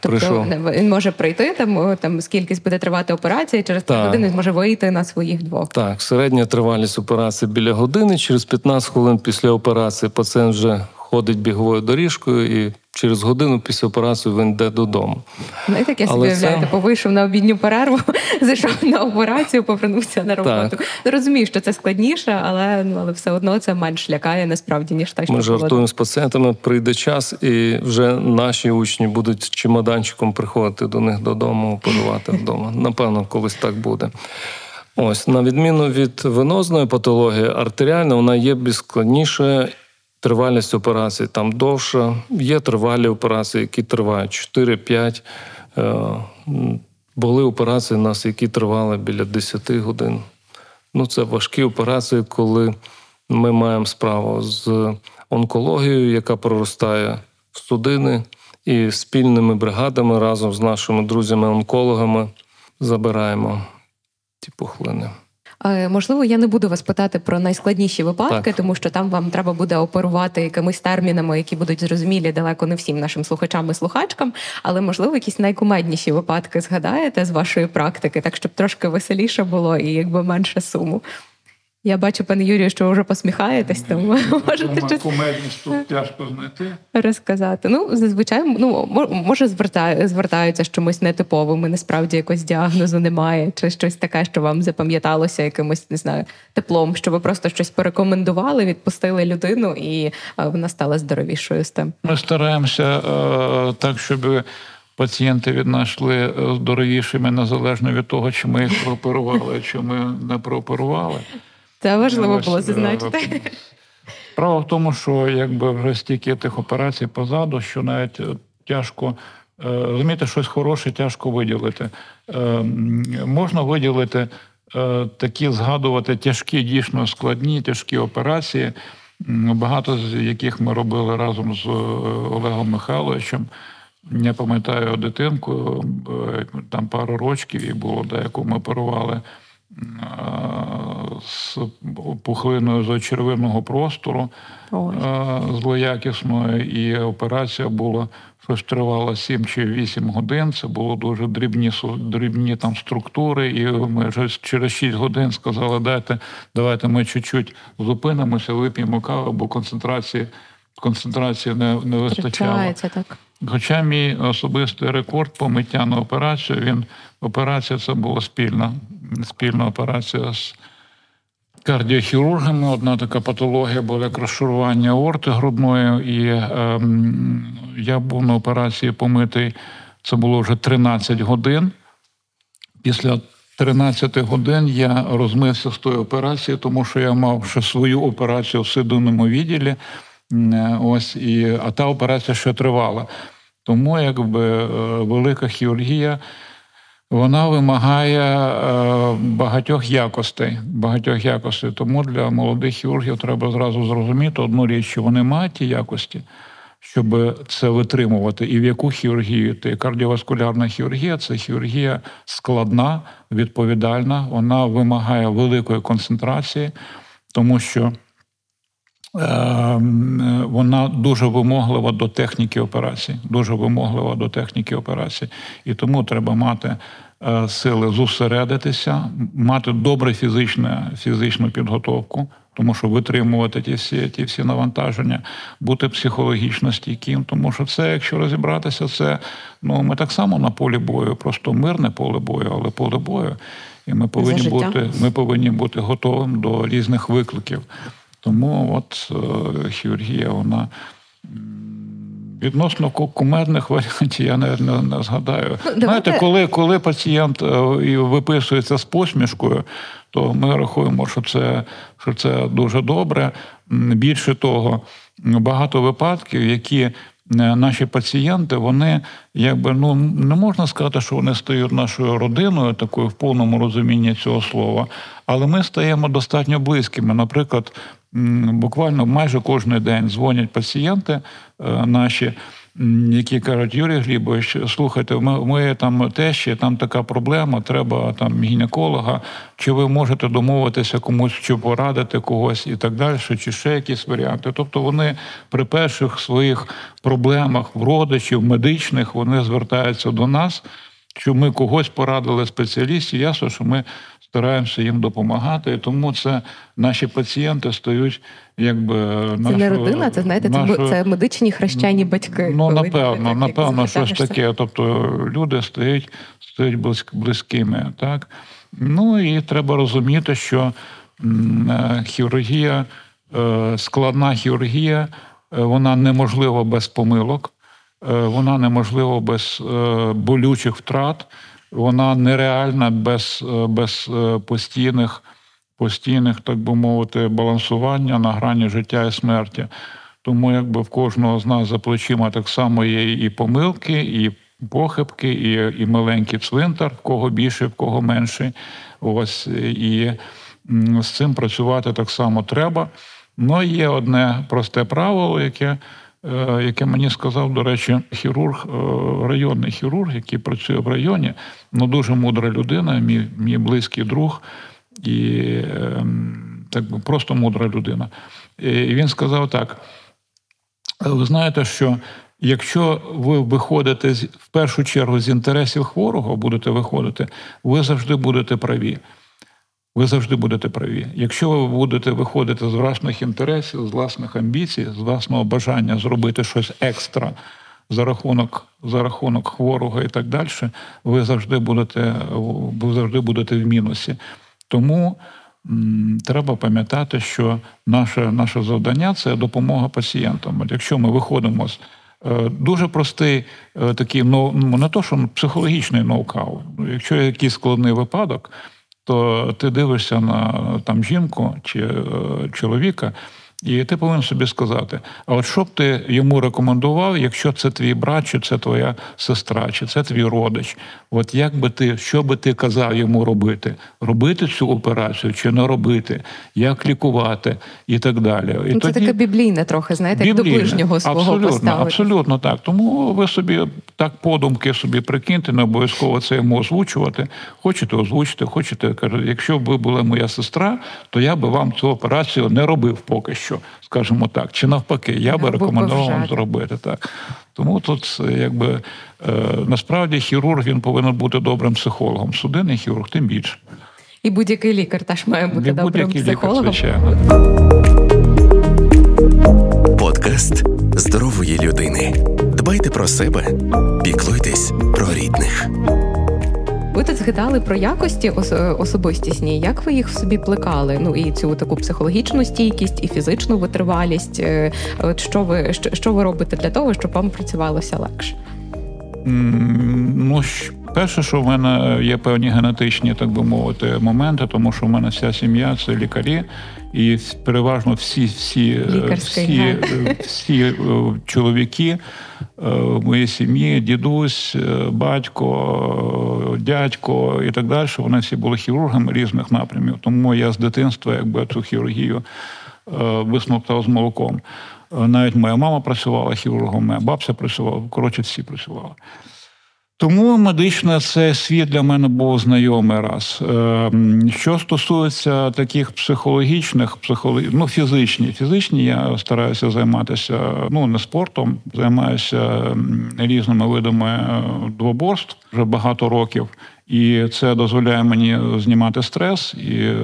Тобто прийшов. він може прийти там, там скільки буде тривати операція, через три години зможе вийти на своїх двох. Так, середня тривалість операції біля години. Через 15 хвилин після операції пацієнт вже ходить біговою доріжкою і через годину після операції він йде додому. Знаєте, як я собі це... типу вийшов на обідню перерву, зайшов на операцію, повернувся на роботу. Так. Ну, розумію, що це складніше, але ну але все одно це менш лякає насправді ніж так. Ми жартуємо з пацієнтами. Прийде час, і вже наші учні будуть чемоданчиком приходити до них додому, оперувати вдома. Напевно, колись так буде. Ось, на відміну від венозної патології, артеріальна вона є більш складніша Тривалість операцій там довша. Є тривалі операції, які тривають 4-5. Е, були операції у нас, які тривали біля 10 годин. Ну, Це важкі операції, коли ми маємо справу з онкологією, яка проростає в судини, і спільними бригадами разом з нашими друзями-онкологами забираємо ті пухлини. Е, можливо, я не буду вас питати про найскладніші випадки, так. тому що там вам треба буде оперувати якимись термінами, які будуть зрозумілі далеко не всім нашим слухачам і слухачкам. Але можливо, якісь найкумедніші випадки згадаєте з вашої практики, так щоб трошки веселіше було і якби менше суму. Я бачу, пане Юрію, що ви вже посміхаєтесь, тому можете щось кумедність тут тяжко знайти. Розказати. Ну, зазвичай, ну може, звертаються з чомусь нетиповим, і насправді якогось діагнозу немає, чи щось таке, що вам запам'яталося якимось, не знаю, теплом, що ви просто щось порекомендували, відпустили людину, і вона стала здоровішою з тим. Ми стараємося е, так, щоб. Пацієнти від нас йшли е, здоровішими незалежно від того, чи ми їх прооперували, чи ми не прооперували. Це важливо було зазначити. Справа в тому, що якби вже стільки тих операцій позаду, що навіть е, тяжко е, розумієте, щось хороше, тяжко виділити. Е, можна виділити такі згадувати тяжкі, дійсно складні, тяжкі операції, багато з яких ми робили разом з Олегом Михайловичем. Я пам'ятаю дитинку, там пару рочків і було, деяку ми оперували з пухлиною з очервинного простору Ой. злоякісною, і операція була щось тривала 7 чи 8 годин. Це було дуже дрібні дрібні там структури, і ми вже через 6 годин сказали, дайте, давайте ми чуть-чуть зупинимося, вип'ємо каву, бо концентрації концентрації не не вистачало. так. Хоча мій особистий рекорд по миття на операцію, він операція це була спільна, спільна операція з кардіохірургами. Одна така патологія була як розшарування аорти грудної, і е, я був на операції помитий. Це було вже 13 годин. Після 13 годин я розмився з тої операції, тому що я мав ще свою операцію в судинному відділі. Ось і а та операція ще тривала. Тому якби е, велика хірургія. Вона вимагає е, багатьох якостей. Багатьох якостей. Тому для молодих хірургів треба зразу зрозуміти одну річ, що вони мають ті якості, щоб це витримувати. І в яку хірургію ти кардіоваскулярна хірургія це хірургія складна, відповідальна, вона вимагає великої концентрації, тому що Ем, вона дуже вимоглива до техніки операцій, дуже вимоглива до техніки операцій. І тому треба мати е, сили зосередитися, мати добре фізичне, фізичну підготовку, тому що витримувати ті всі ті всі навантаження, бути психологічно стійким. Тому що це, якщо розібратися, це ну ми так само на полі бою, просто мирне поле бою, але поле бою. І ми повинні бути, ми повинні бути готовим до різних викликів. Тому от е, хірургія, вона Відносно кумедних варіантів, я не, не, не згадаю. Ну, Знаєте, коли коли пацієнт е, виписується з посмішкою, то ми рахуємо, що це, що це дуже добре. Більше того, багато випадків, які е, наші пацієнти, вони якби ну не можна сказати, що вони стають нашою родиною, такою в повному розумінні цього слова, але ми стаємо достатньо близькими. Наприклад, буквально майже кожен день дзвонять пацієнти е, наші. Які кажуть, Юрій Глібович, слухайте, ми, ми там тещі, там така проблема, треба там гінеколога, чи ви можете домовитися комусь, чи порадити когось і так далі, чи ще якісь варіанти. Тобто вони при перших своїх проблемах в родичів, медичних, вони звертаються до нас, що ми когось порадили спеціалістів. Ясно, що ми стараємося їм допомагати. І тому це наші пацієнти стають якби це нашу, не родина. Це знаєте, нашу, це це медичні хрещені батьки. Ну напевно, так, напевно, щось таке. Тобто люди стають стають близькими. Так ну і треба розуміти, що е, хірургія, е, складна хірургія, е, вона неможлива без помилок. Вона неможлива без болючих втрат, вона нереальна без без е, постійних, постійних, так би мовити, балансування на грані життя і смерті. Тому якби в кожного з нас за плечима так само є і помилки, і похибки, і і маленький цвинтар, в кого більше, в кого менше. Ось і з цим працювати так само треба. Ну є одне просте правило, яке Е, яке мені сказав, до речі, хірург, е, районний хірург, який працює в районі, ну дуже мудра людина, мій мій близький друг. І ем, так просто мудра людина. І він сказав так: ви знаєте, що якщо ви виходите в першу чергу з інтересів хворого, будете виходити, ви завжди будете праві ви завжди будете праві. Якщо ви будете виходити з власних інтересів, з власних амбіцій, з власного бажання зробити щось екстра за рахунок за рахунок хворого і так далі, ви завжди будете ви завжди будете в мінусі. Тому м, треба пам'ятати, що наше наше завдання це допомога пацієнтам. От Якщо ми виходимо з е, Дуже простий е, такий ну не то, що психологічний ноу-хау. Якщо є якийсь складний випадок, то ти дивишся на там жінку чи е, чоловіка, і ти повинен собі сказати: а от що б ти йому рекомендував, якщо це твій брат, чи це твоя сестра, чи це твій родич? От як би ти, що би ти казав йому робити? Робити цю операцію чи не робити, як лікувати і так далі. І ну, Це таке біблійне трохи, знаєте, біблійне. як до ближнього свого абсолютно, поставити. Абсолютно так. Тому ви собі так подумки собі прикиньте, не обов'язково це йому озвучувати. Хочете озвучити, хочете каже, якщо б ви була моя сестра, то я би вам цю операцію не робив поки що, скажімо так. Чи навпаки, я би рекомендував вам зробити так. Тому тут, якби е, насправді хірург він повинен бути добрим психологом. Судинний хірург, тим більше. І будь-який лікар теж має бути І добрим психологом. Лікар, звичайно. Подкаст здорової людини. Дбайте про себе, піклуйтесь про рідних. Ви тут згадали про якості особистісні. Як ви їх в собі плекали? Ну і цю таку психологічну стійкість, і фізичну витривалість. Е, от що ви що, що ви робите для того, щоб вам працювалося легше? Ну, перше, що в мене є певні генетичні, так би мовити, моменти, тому що в мене вся сім'я це лікарі, і переважно всі всі всі, е, всі е, чоловіки е, в моїй сім'ї, дідусь, батько, дядько і так далі. Вони всі були хірургами різних напрямів. Тому я з дитинства якби цю хірургію висмоктав з молоком. Навіть моя мама працювала хірургом, моя бабця працювала, коротше, всі працювали. Тому медично цей світ для мене був знайомий раз. Ем, що стосується таких психологічних, психологі... ну, фізичні, фізичні, я стараюся займатися ну не спортом, займаюся різними видами е, двоборств вже багато років, і це дозволяє мені знімати стрес і е,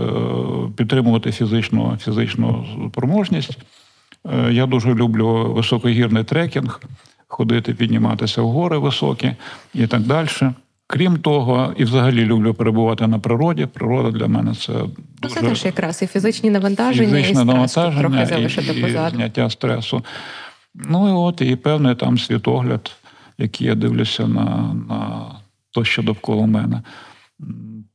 підтримувати фізичну фізичну спроможність. Е, я дуже люблю високогірний трекінг ходити, підніматися в гори високі і так далі. Крім того, і взагалі люблю перебувати на природі. Природа для мене це дуже... Ну, це теж якраз і фізичні навантаження, фізичне і навантаження, трохи залишити і, і зняття стресу. Ну і от і певний там світогляд, який я дивлюся на, на то, що довкола мене.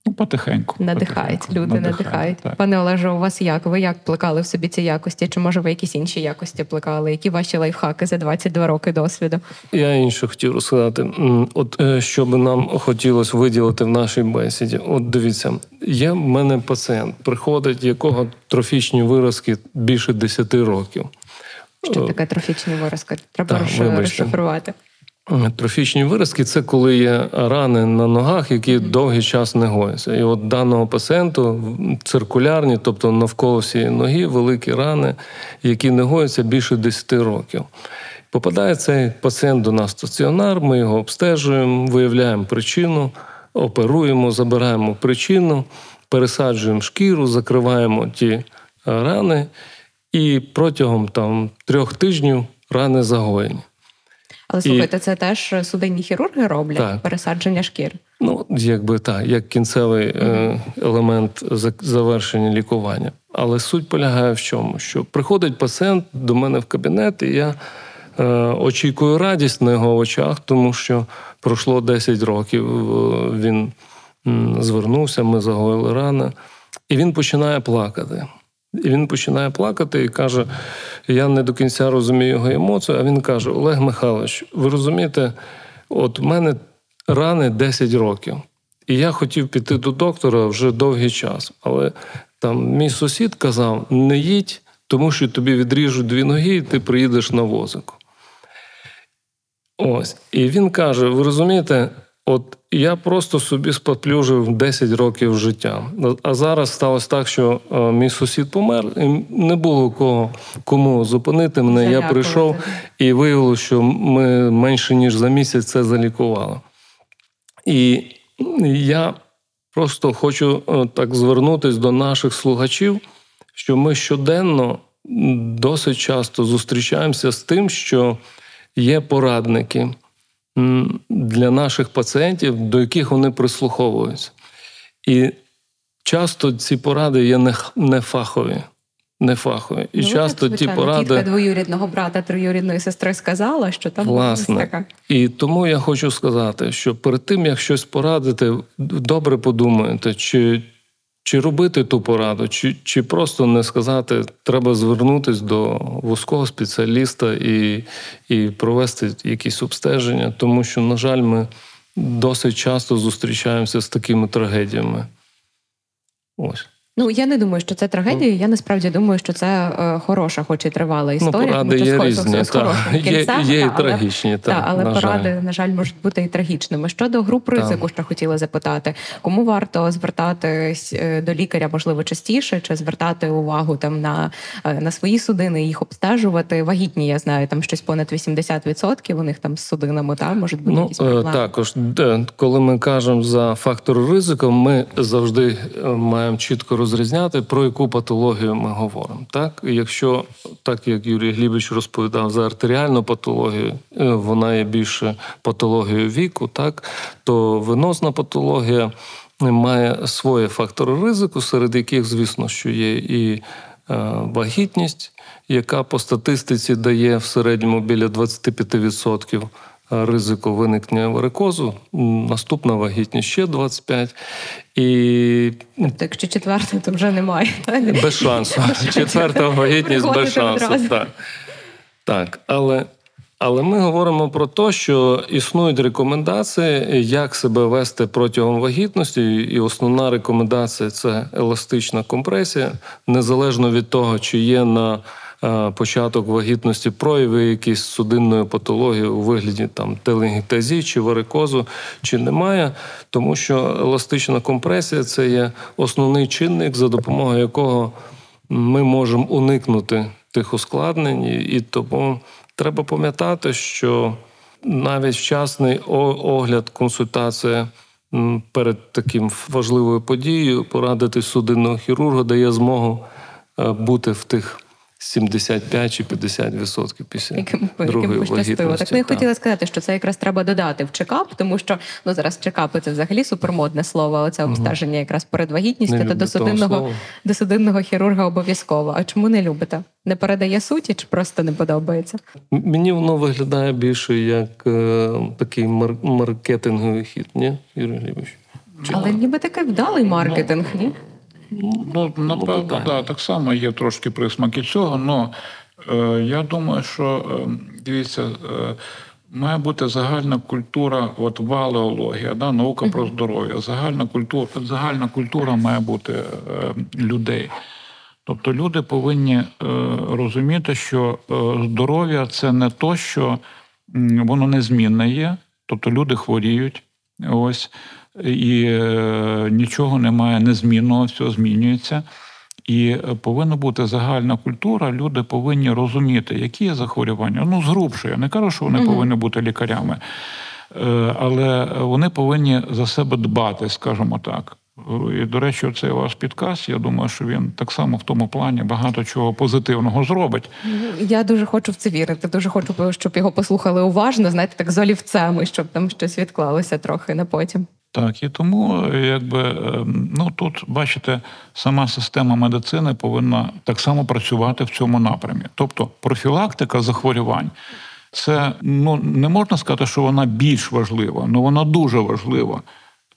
Ну, потихеньку. Надихають, потихеньку. люди надихають. Так. Пане Олеже, у вас як? Ви як плекали в собі ці якості? Чи може ви якісь інші якості плекали? Які ваші лайфхаки за 22 роки досвіду? Я інше хотів розказати. От е, що би нам хотілося виділити в нашій бесіді. От дивіться, є в мене пацієнт, приходить, якого трофічні виразки більше 10 років. Що таке трофічні виразки? Треба так, розшифрувати. Трофічні виразки це коли є рани на ногах, які довгий час не гояться. І от даного пацієнту циркулярні, тобто навколо всієї ноги, великі рани, які не гояться більше 10 років. Попадає цей пацієнт до нас в стаціонар, ми його обстежуємо, виявляємо причину, оперуємо, забираємо причину, пересаджуємо шкіру, закриваємо ті рани, і протягом там, трьох тижнів рани загоєні. Але слухайте, це теж судинні хірурги роблять Так. пересадження шкір. Ну, якби так, як кінцевий е, елемент завершення лікування. Але суть полягає в чому? Що приходить пацієнт до мене в кабінет, і я е, очікую радість на його очах, тому що пройшло 10 років. е, Він звернувся, ми загоїли рани, і він починає плакати. І він починає плакати і каже: я не до кінця розумію його емоції. А він каже: Олег Михайлович, ви розумієте, от в мене рани 10 років. І я хотів піти до доктора вже довгий час. Але там мій сусід казав: не їдь, тому що тобі відріжуть дві ноги, і ти приїдеш на возику. Ось. І він каже: ви розумієте, от я просто собі споплюжив 10 років життя. А зараз сталося так, що е, мій сусід помер, і не було кого кому зупинити мене. Я прийшов і виявилося, що ми менше ніж за місяць це залікували. І я просто хочу е, так звернутися до наших слухачів, що ми щоденно досить часто зустрічаємося з тим, що є порадники для наших пацієнтів, до яких вони прислуховуються. І часто ці поради є не, фахові. Не фахові. І Ну, часто так, ті поради. Тітка двоюрідного брата, троюрідної сестри сказала, що там Власне. така. І тому я хочу сказати, що перед тим, як щось порадити, добре подумайте, чи, чи робити ту пораду, чи, чи просто не сказати, треба звернутися до вузького спеціаліста і, і провести якісь обстеження, тому що, на жаль, ми досить часто зустрічаємося з такими трагедіями. Ось. Ну я не думаю, що це трагедія. Я насправді думаю, що це е, хороша, хоч і тривала Ну, історія. поради тому є різні. з Та. хорошим Є, є та, трагічні, та, Та, але на поради, жаль. на жаль, можуть бути і трагічними. Щодо груп ризику, що хотіла запитати, кому варто звертатись е, до лікаря, можливо, частіше, чи звертати увагу там на, е, на свої судини, їх обстежувати. Вагітні, я знаю, там щось понад 80% у них там з судинами, та можуть бути Ну, якісь е, проблеми. також, коли ми кажемо за фактор ризику, ми завжди маємо чітко розрізняти, про яку патологію ми говоримо. Так? Якщо, так як Юрій Глібович розповідав за артеріальну патологію, е, вона є більше патологією віку, так? то венозна патологія має свої фактори ризику, серед яких, звісно, що є і е, вагітність, яка по статистиці дає в середньому біля 25% ризику виникнення варикозу. Наступна вагітність ще 25%. І Тобто, якщо четверте, то вже немає. та? без шансу. Четверта вагітність без шансу. Так. так. Але, але ми говоримо про те, що існують рекомендації, як себе вести протягом вагітності, і основна рекомендація це еластична компресія, незалежно від того, чи є на початок вагітності прояви якісь судинної патології у вигляді там теленгітазії чи варикозу, чи немає, тому що еластична компресія це є основний чинник, за допомогою якого ми можемо уникнути тих ускладнень, і- і тому треба пам'ятати, що навіть вчасний огляд, консультація перед таким важливою подією, порадити судинного хірурга дає змогу е, бути в тих 75 чи 50 відсотків після яким, другої яким пощастило. Так ну, я хотіла сказати, що це якраз треба додати в чекап, тому що ну зараз чекапи це взагалі супермодне слово, але це обстеження якраз перед вагітністю Не та люблю до судинного, слова. до судинного хірурга обов'язково. А чому не любите? Не передає суті чи просто не подобається? Мені воно виглядає більше як е, такий мар- маркетинговий хід, ні, Юрій Глібович? Але ніби такий вдалий маркетинг, ні? Ну, напевно, да, так само є трошки присмаки цього. але е, я думаю, що е, дивіться, е, має бути загальна культура, от валеологія, да, наука про здоров'я. Загальна культура, загальна культура має бути е, людей. Тобто люди повинні е, розуміти, що е, здоров'я це не то, що воно незмінне є. Тобто люди хворіють, ось і е, нічого немає незмінного, все змінюється. І е, повинна бути загальна культура. Люди повинні розуміти, які є захворювання. Ну, згрубше, я не кажу, що вони повинні бути лікарями, Е, але вони повинні за себе дбати, скажімо так. І, до речі, цей ваш підказ, я думаю, що він так само в тому плані багато чого позитивного зробить. Я дуже хочу в це вірити. Дуже хочу, щоб його послухали уважно, знаєте, так з олівцями, щоб там щось відклалося трохи на потім. Так, і тому, е, якби е, ну тут бачите, сама система медицини повинна так само працювати в цьому напрямі. Тобто профілактика захворювань. Це ну не можна сказати, що вона більш важлива, але вона дуже важлива.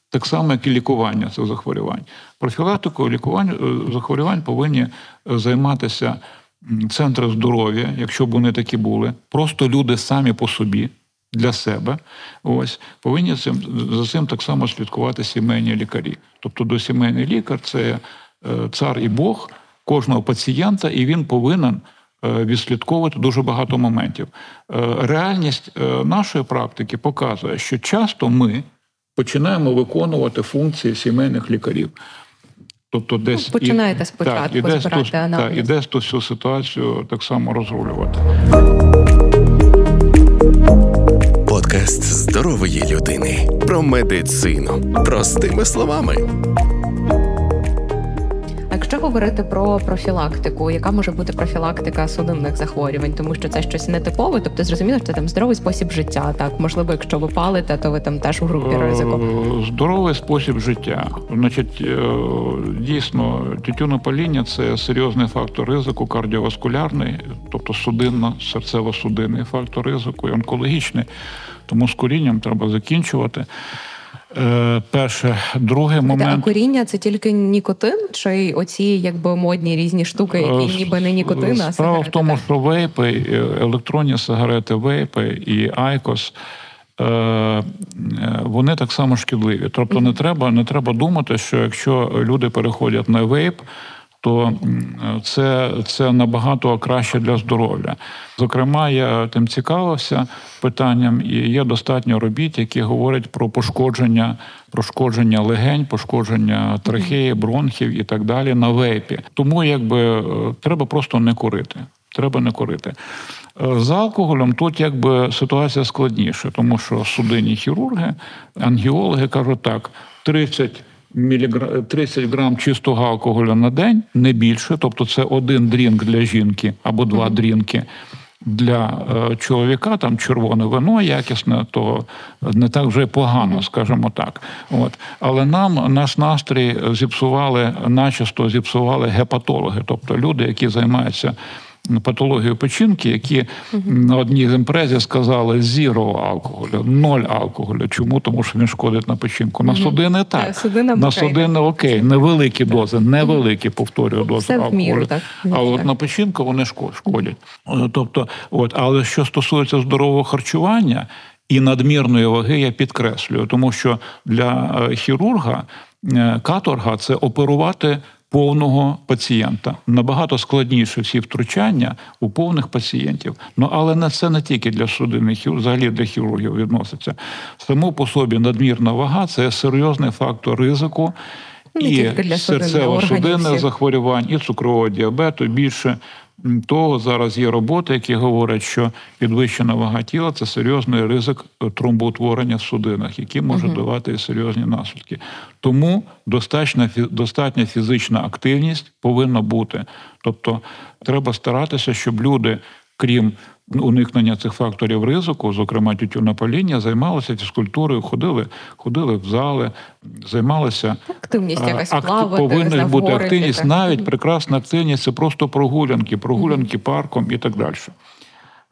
Так само, як і лікування цих захворювань. Профілактикою лікування е, захворювань повинні займатися центри здоров'я, якщо б вони такі були, просто люди самі по собі для себе. Ось повинні цим за цим так само слідкувати сімейні лікарі. Тобто до сімейний лікар це е, цар і Бог кожного пацієнта, і він повинен е, відслідковувати дуже багато моментів. Е, Реальність нашої практики показує, що часто ми починаємо виконувати функції сімейних лікарів. Тобто десь Ну, починаєте і- спочатку так, і десь збирати ту, так, і десь ту всю ситуацію так само розрулювати. Подкаст здорової людини про медицину простими словами. А якщо говорити про профілактику, яка може бути профілактика судинних захворювань, тому що це щось нетипове, тобто зрозуміло, що це там здоровий спосіб життя. Так, можливо, якщо ви палите, то ви там теж у групі ризику. Е, Здоровий спосіб життя. Значить, е, дійсно, тютюнопаління це серйозний фактор ризику, кардіоваскулярний, тобто судинно, серцево-судинний фактор ризику і онкологічний. Тому з курінням треба закінчувати. Е, Перше, другий А момент. куріння це тільки нікотин, чи оці якби модні різні штуки, які Е, ніби не нікотин, а Справа в тому, так? що вейпи, е, електронні сигарети, вейпи і Айкос. е, Вони так само шкідливі. Тобто не треба, не треба думати, що якщо люди переходять на вейп, то це, це набагато краще для здоров'я. Зокрема, я тим цікавився питанням, і є достатньо робіт, які говорять про пошкодження, пошкодження легень, пошкодження трахеї, бронхів і так далі на вейпі. Тому якби е, треба просто не курити. Треба не курити. Е, З алкоголем тут якби ситуація складніша, тому що судинні хірурги, ангіологи кажуть так: 30 мілігра... 30 грам чистого алкоголю на день, не більше, тобто це один drink для жінки або два дрінки. Для е, чоловіка там червоне вино якісне, то не так вже погано, скажімо так. От. Але нам наш настрій зіпсували, начисто зіпсували гепатологи, тобто люди, які займаються патологію печінки, які на одній з імпрезі сказали зіро алкоголю, ноль алкоголю. Чому? Тому що він шкодить на печінку. На судини так. Судинам на судини окей, невеликі дози, невеликі, повторюю, дози Все алкоголю. міру, так. А от на печінку вони шко- шкодять. Е, Тобто, от, але що стосується здорового харчування і надмірної ваги, я підкреслюю, тому що для е, хірурга е, каторга це оперувати. Повного пацієнта набагато складніше всі втручання у повних пацієнтів. Ну але не це не тільки для судинних хірургів, взагалі для хірургів відноситься. Само по собі надмірна вага це серйозний фактор ризику Не і серцево-судинних захворювань, і цукрового діабету більше то зараз є роботи, які говорять, що підвищена вага тіла це серйозний ризик тромбоутворення в судинах, які можуть давати серйозні наслідки. Тому достатня достатня фізична активність повинна бути. Тобто, треба старатися, щоб люди, крім уникнення цих факторів ризику, зокрема тютюнопаління, займалися фізкультурою, ходили, ходили в зали, займалися активність якась акти, плавати, повинна бути активність, так. навіть прекрасна активність це просто прогулянки, прогулянки парком і так далі.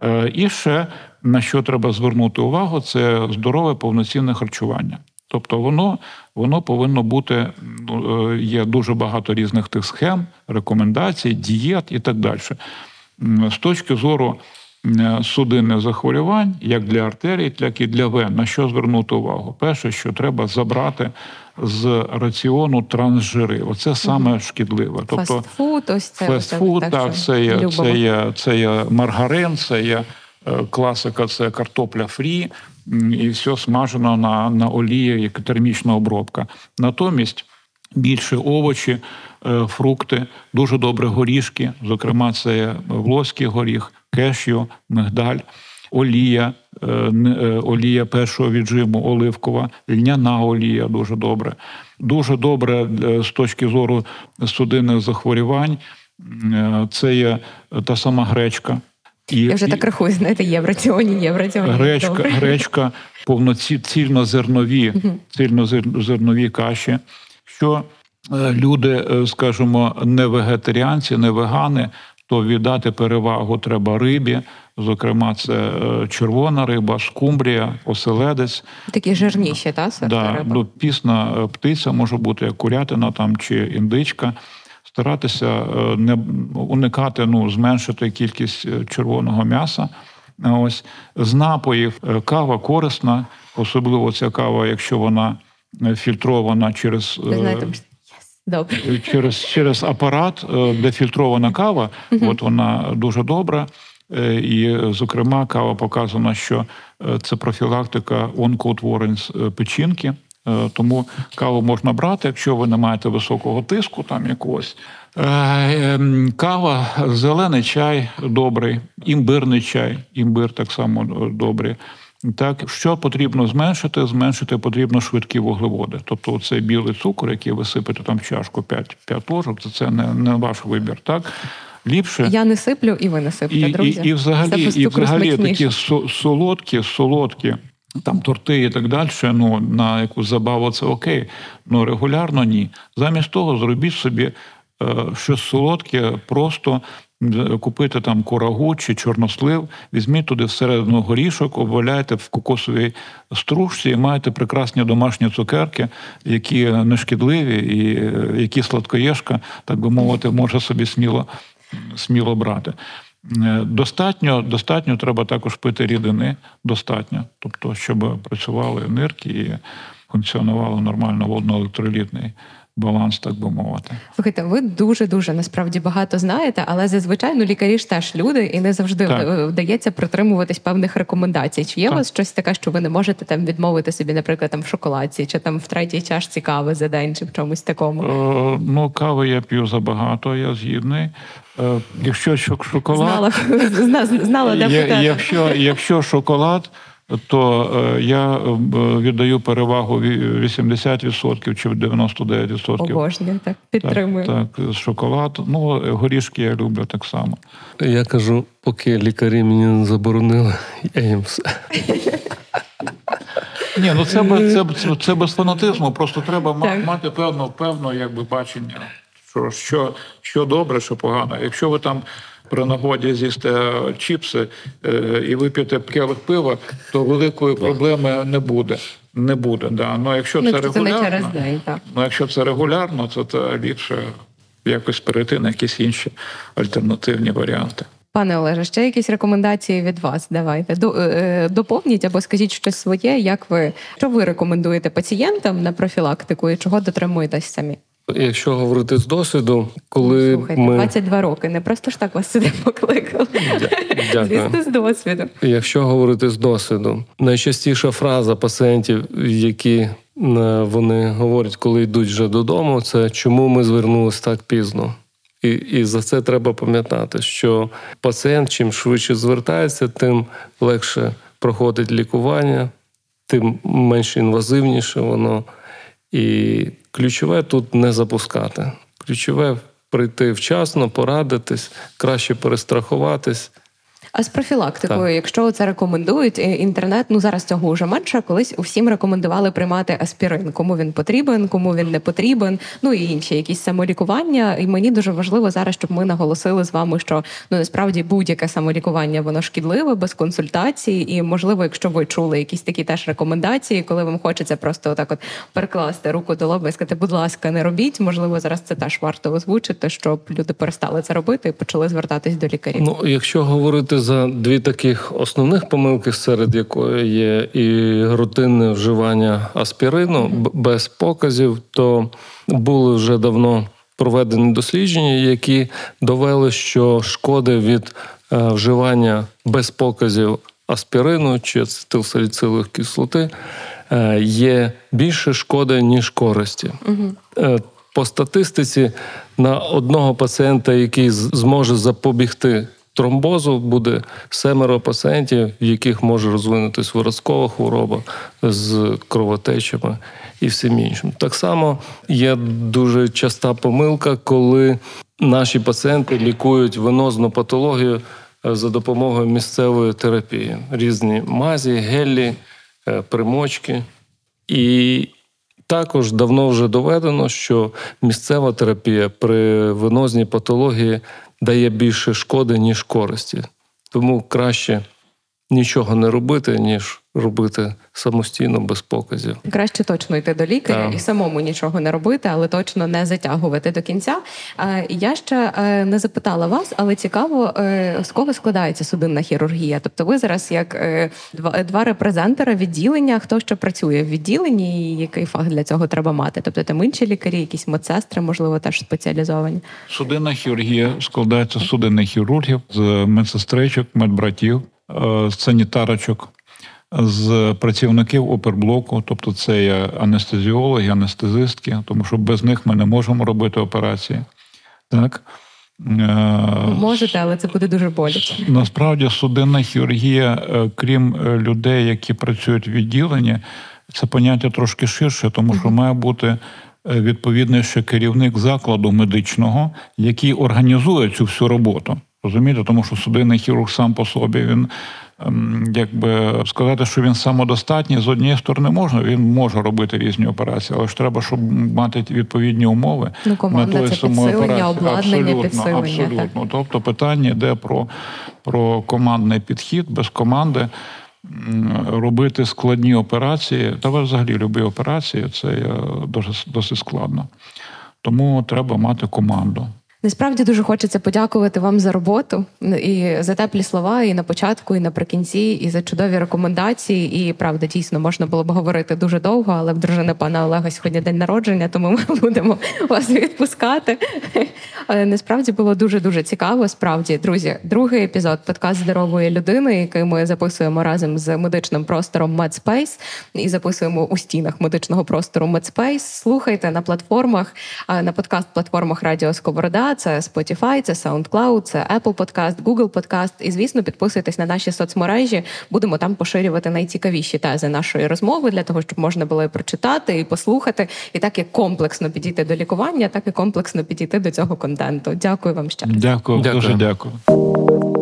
Е, і ще на що треба звернути увагу, це здорове повноцінне харчування. Тобто воно воно повинно бути, ну, е, є дуже багато різних тих схем, рекомендацій, дієт і так далі. З точки зору судинних захворювань, як для артерій, так і для вен. На що звернути увагу? Перше, що треба забрати з раціону трансжири. Оце саме шкідливе. Тобто фастфуд, ось це фастфуд, так, так це є, це є, це є маргарин, це є е, класика, це картопля фрі, і все смажено на на олії, як термічна обробка. Натомість. Більше овочі, фрукти, дуже добре горішки. Зокрема, це волоський горіх, кешю, мигдаль, олія, е, е, олія першого віджиму, оливкова, льняна олія дуже добре. Дуже добре е, з точки зору судинних захворювань. Це є та сама гречка. І, Я вже так рахую, знаєте, є в раціоні, є в раціоні. Гречка, Добре. гречка, повноцільнозернові, цільнозернові каші. Що люди, скажімо, не вегетаріанці, не вегани, то віддати перевагу треба рибі. Зокрема, це е, червона риба, скумбрія, оселедець. Такі жирніші, та да, риба? Ну, пісна е, птиця може бути як курятина там чи індичка. Старатися е, не уникати, ну зменшити кількість червоного м'яса. Ось з напоїв кава корисна, особливо ця кава, якщо вона фільтрована через. Добре. Через через апарат, е, де фільтрована кава, uh от вона дуже добра. Е, і, зокрема, кава показана, що е, це профілактика онкоутворень з печінки. Тому каву можна брати, якщо ви не маєте високого тиску, там якогось. Ем, кава, зелений чай добрий, імбирний чай, імбир так само добрий. Так, що потрібно зменшити? Зменшити потрібно швидкі вуглеводи. Тобто, цей білий цукор, який ви сипете там в чашку 5 5 ложок, то це не не ваш вибір. Так ліпше я не сиплю, і ви не сиплете, і, друзі. І, і взагалі, і взагалі такі солодкі, солодкі. Там торти і так далі, ну на якусь забаву це окей, але регулярно ні. Замість того, зробіть собі е, щось солодке, просто купити там курагу чи чорнослив, візьміть туди всередину горішок, обваляйте в кокосовій стружці і маєте прекрасні домашні цукерки, які нешкідливі і е, які сладкоєшка, так би мовити, може собі сміло, сміло брати. Е, достатньо достатньо треба також пити рідини, достатньо, тобто, щоб працювали нирки і функціонувало нормально водно-електролітний баланс, так би мовити. Слухайте, ви дуже дуже насправді багато знаєте, але зазвичай ну, лікарі ж теж люди, і не завжди так. вдається притримуватись певних рекомендацій. Чи є у вас щось таке, що ви не можете там відмовити собі, наприклад, там в шоколадці, чи там в третій чашці кави за день, чи в чомусь такому? Е, ну, кави я п'ю забагато, я згідний. Е, якщо шоколад знала, знала де питати. Якщо, якщо шоколад то е, я е, віддаю перевагу 80% чи 99%. Обожнюю, так підтримую. Так, так, шоколад. Ну, горішки я люблю так само. Я кажу, поки лікарі мені не заборонили, я їм все. Ні, ну це це, це, це без фанатизму. Просто треба так. мати певно, певно, якби бачення, що що, що добре, що погано. Якщо ви там при нагоді з'їсти чіпси е, і вип'єте келих пива, то великої проблеми не буде. Не буде, да. Ну якщо ну, це регулярно, це день, ну якщо це регулярно, то це ліпше якось перейти на якісь інші альтернативні варіанти. Пане Олеже, ще якісь рекомендації від вас? Давайте е, е, доповніть або скажіть щось своє. Як ви що ви рекомендуєте пацієнтам на профілактику і чого дотримуєтесь самі? Якщо говорити з досвіду, коли Слухайте, ми... 22 роки, не просто ж так вас сюди покликали. Дякую. Звісно, з досвіду. Якщо говорити з досвіду, найчастіша фраза пацієнтів, які е, вони говорять, коли йдуть вже додому, це чому ми звернулися так пізно. І і за це треба пам'ятати, що пацієнт чим швидше звертається, тим легше проходить лікування, тим менш інвазивніше воно. І ключове тут не запускати. Ключове прийти вчасно, порадитись, краще перестрахуватись. А з профілактикою, так. якщо це рекомендують, інтернет ну зараз цього вже менше. Колись усім рекомендували приймати аспірин, кому він потрібен, кому він не потрібен. Ну і інші якісь самолікування. І мені дуже важливо зараз, щоб ми наголосили з вами, що ну насправді будь-яке самолікування воно шкідливе без консультації. І можливо, якщо ви чули якісь такі теж рекомендації, коли вам хочеться просто отак от перекласти руку до лоба і сказати, будь ласка, не робіть. Можливо, зараз це теж варто озвучити, щоб люди перестали це робити і почали звертатись до лікарів. Ну, якщо говорити за дві таких основних помилки, серед якої є і рутинне вживання аспірину без показів, то були вже давно проведені дослідження, які довели, що шкоди від е, вживання без показів аспірину чи ацетилсаліцилової кислоти е, є більше шкоди, ніж користі. Угу. По статистиці на одного пацієнта, який зможе запобігти тромбозу буде семеро пацієнтів, в яких може розвинутися виразкова хвороба з кровотечами і всім іншим. Так само є дуже часта помилка, коли наші пацієнти лікують венозну патологію е, за допомогою місцевої терапії, різні мазі, гелі, е, примочки. І також давно вже доведено, що місцева терапія при венозній патології дає більше шкоди, ніж користі. Тому краще нічого не робити, ніж робити самостійно без показів. Краще точно йти до лікаря так. і самому нічого не робити, але точно не затягувати до кінця. Я ще е, не запитала вас, але цікаво, е, з кого складається судинна хірургія. Тобто, ви зараз як е, два репрезентера відділення, хто ще працює в відділенні, і який фах для цього треба мати? Тобто там інші лікарі, якісь медсестри, можливо, теж спеціалізовані. Судинна хірургія складається з судинних хірургів, з медсестричок, медбратів, санітарочок з працівників оперблоку, тобто це є анестезіологи, анестезистки, тому що без них ми не можемо робити операції. Так. Е, Можете, але це буде дуже боляче. Насправді, судинна хірургія, е, крім е, людей, які працюють в відділенні, це поняття трошки ширше, тому що має бути відповідний ще керівник закладу медичного, який організує цю всю роботу. Розумієте, тому що судинний хірург сам по собі він Ем, якби сказати, що він самодостатній з однієї сторони можна, він може робити різні операції, але ж треба, щоб мати відповідні умови. Ну, команда це підсилення, обладнання, абсолютно. Абсолютно. Так. Тобто питання йде про, про командний підхід без команди. Робити складні операції, та взагалі любі операції, це досить, досить складно. Тому треба мати команду. Насправді дуже хочеться подякувати вам за роботу і за теплі слова, і на початку, і наприкінці, і за чудові рекомендації. І правда, дійсно можна було б говорити дуже довго, але в дружини пана Олега сьогодні день народження, тому ми будемо вас відпускати. Насправді було дуже дуже цікаво. Справді, друзі, другий епізод подкаст здорової людини, який ми записуємо разом з медичним простором MedSpace і записуємо у стінах медичного простору MedSpace. Слухайте на платформах, на подкаст-платформах Радіо Сковорода це Spotify, це SoundCloud, це Apple Podcast, Google Podcast. І звісно, підписуйтесь на наші соцмережі. Будемо там поширювати найцікавіші тези нашої розмови для того, щоб можна було і прочитати і послухати, і так як комплексно підійти до лікування, так і комплексно підійти до цього контенту. Дякую вам ще. Дякую, дякую. дуже дякую.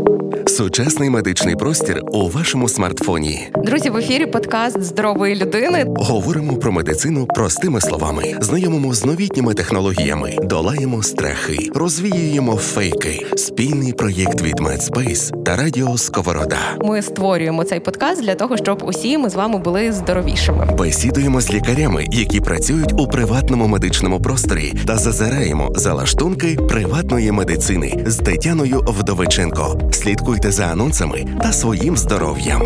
Сучасний медичний простір у вашому смартфоні. Друзі, в ефірі подкаст здорової людини. Говоримо про медицину простими словами, знайомимо з новітніми технологіями, долаємо страхи, розвіюємо фейки. Спільний проєкт від Медспейс та Радіо Сковорода. Ми створюємо цей подкаст для того, щоб усі ми з вами були здоровішими. Бесідуємо з лікарями, які працюють у приватному медичному просторі, та зазираємо за лаштунки приватної медицини з Тетяною Вдовиченко. Слідкуйте за анонсами та своїм здоров'ям.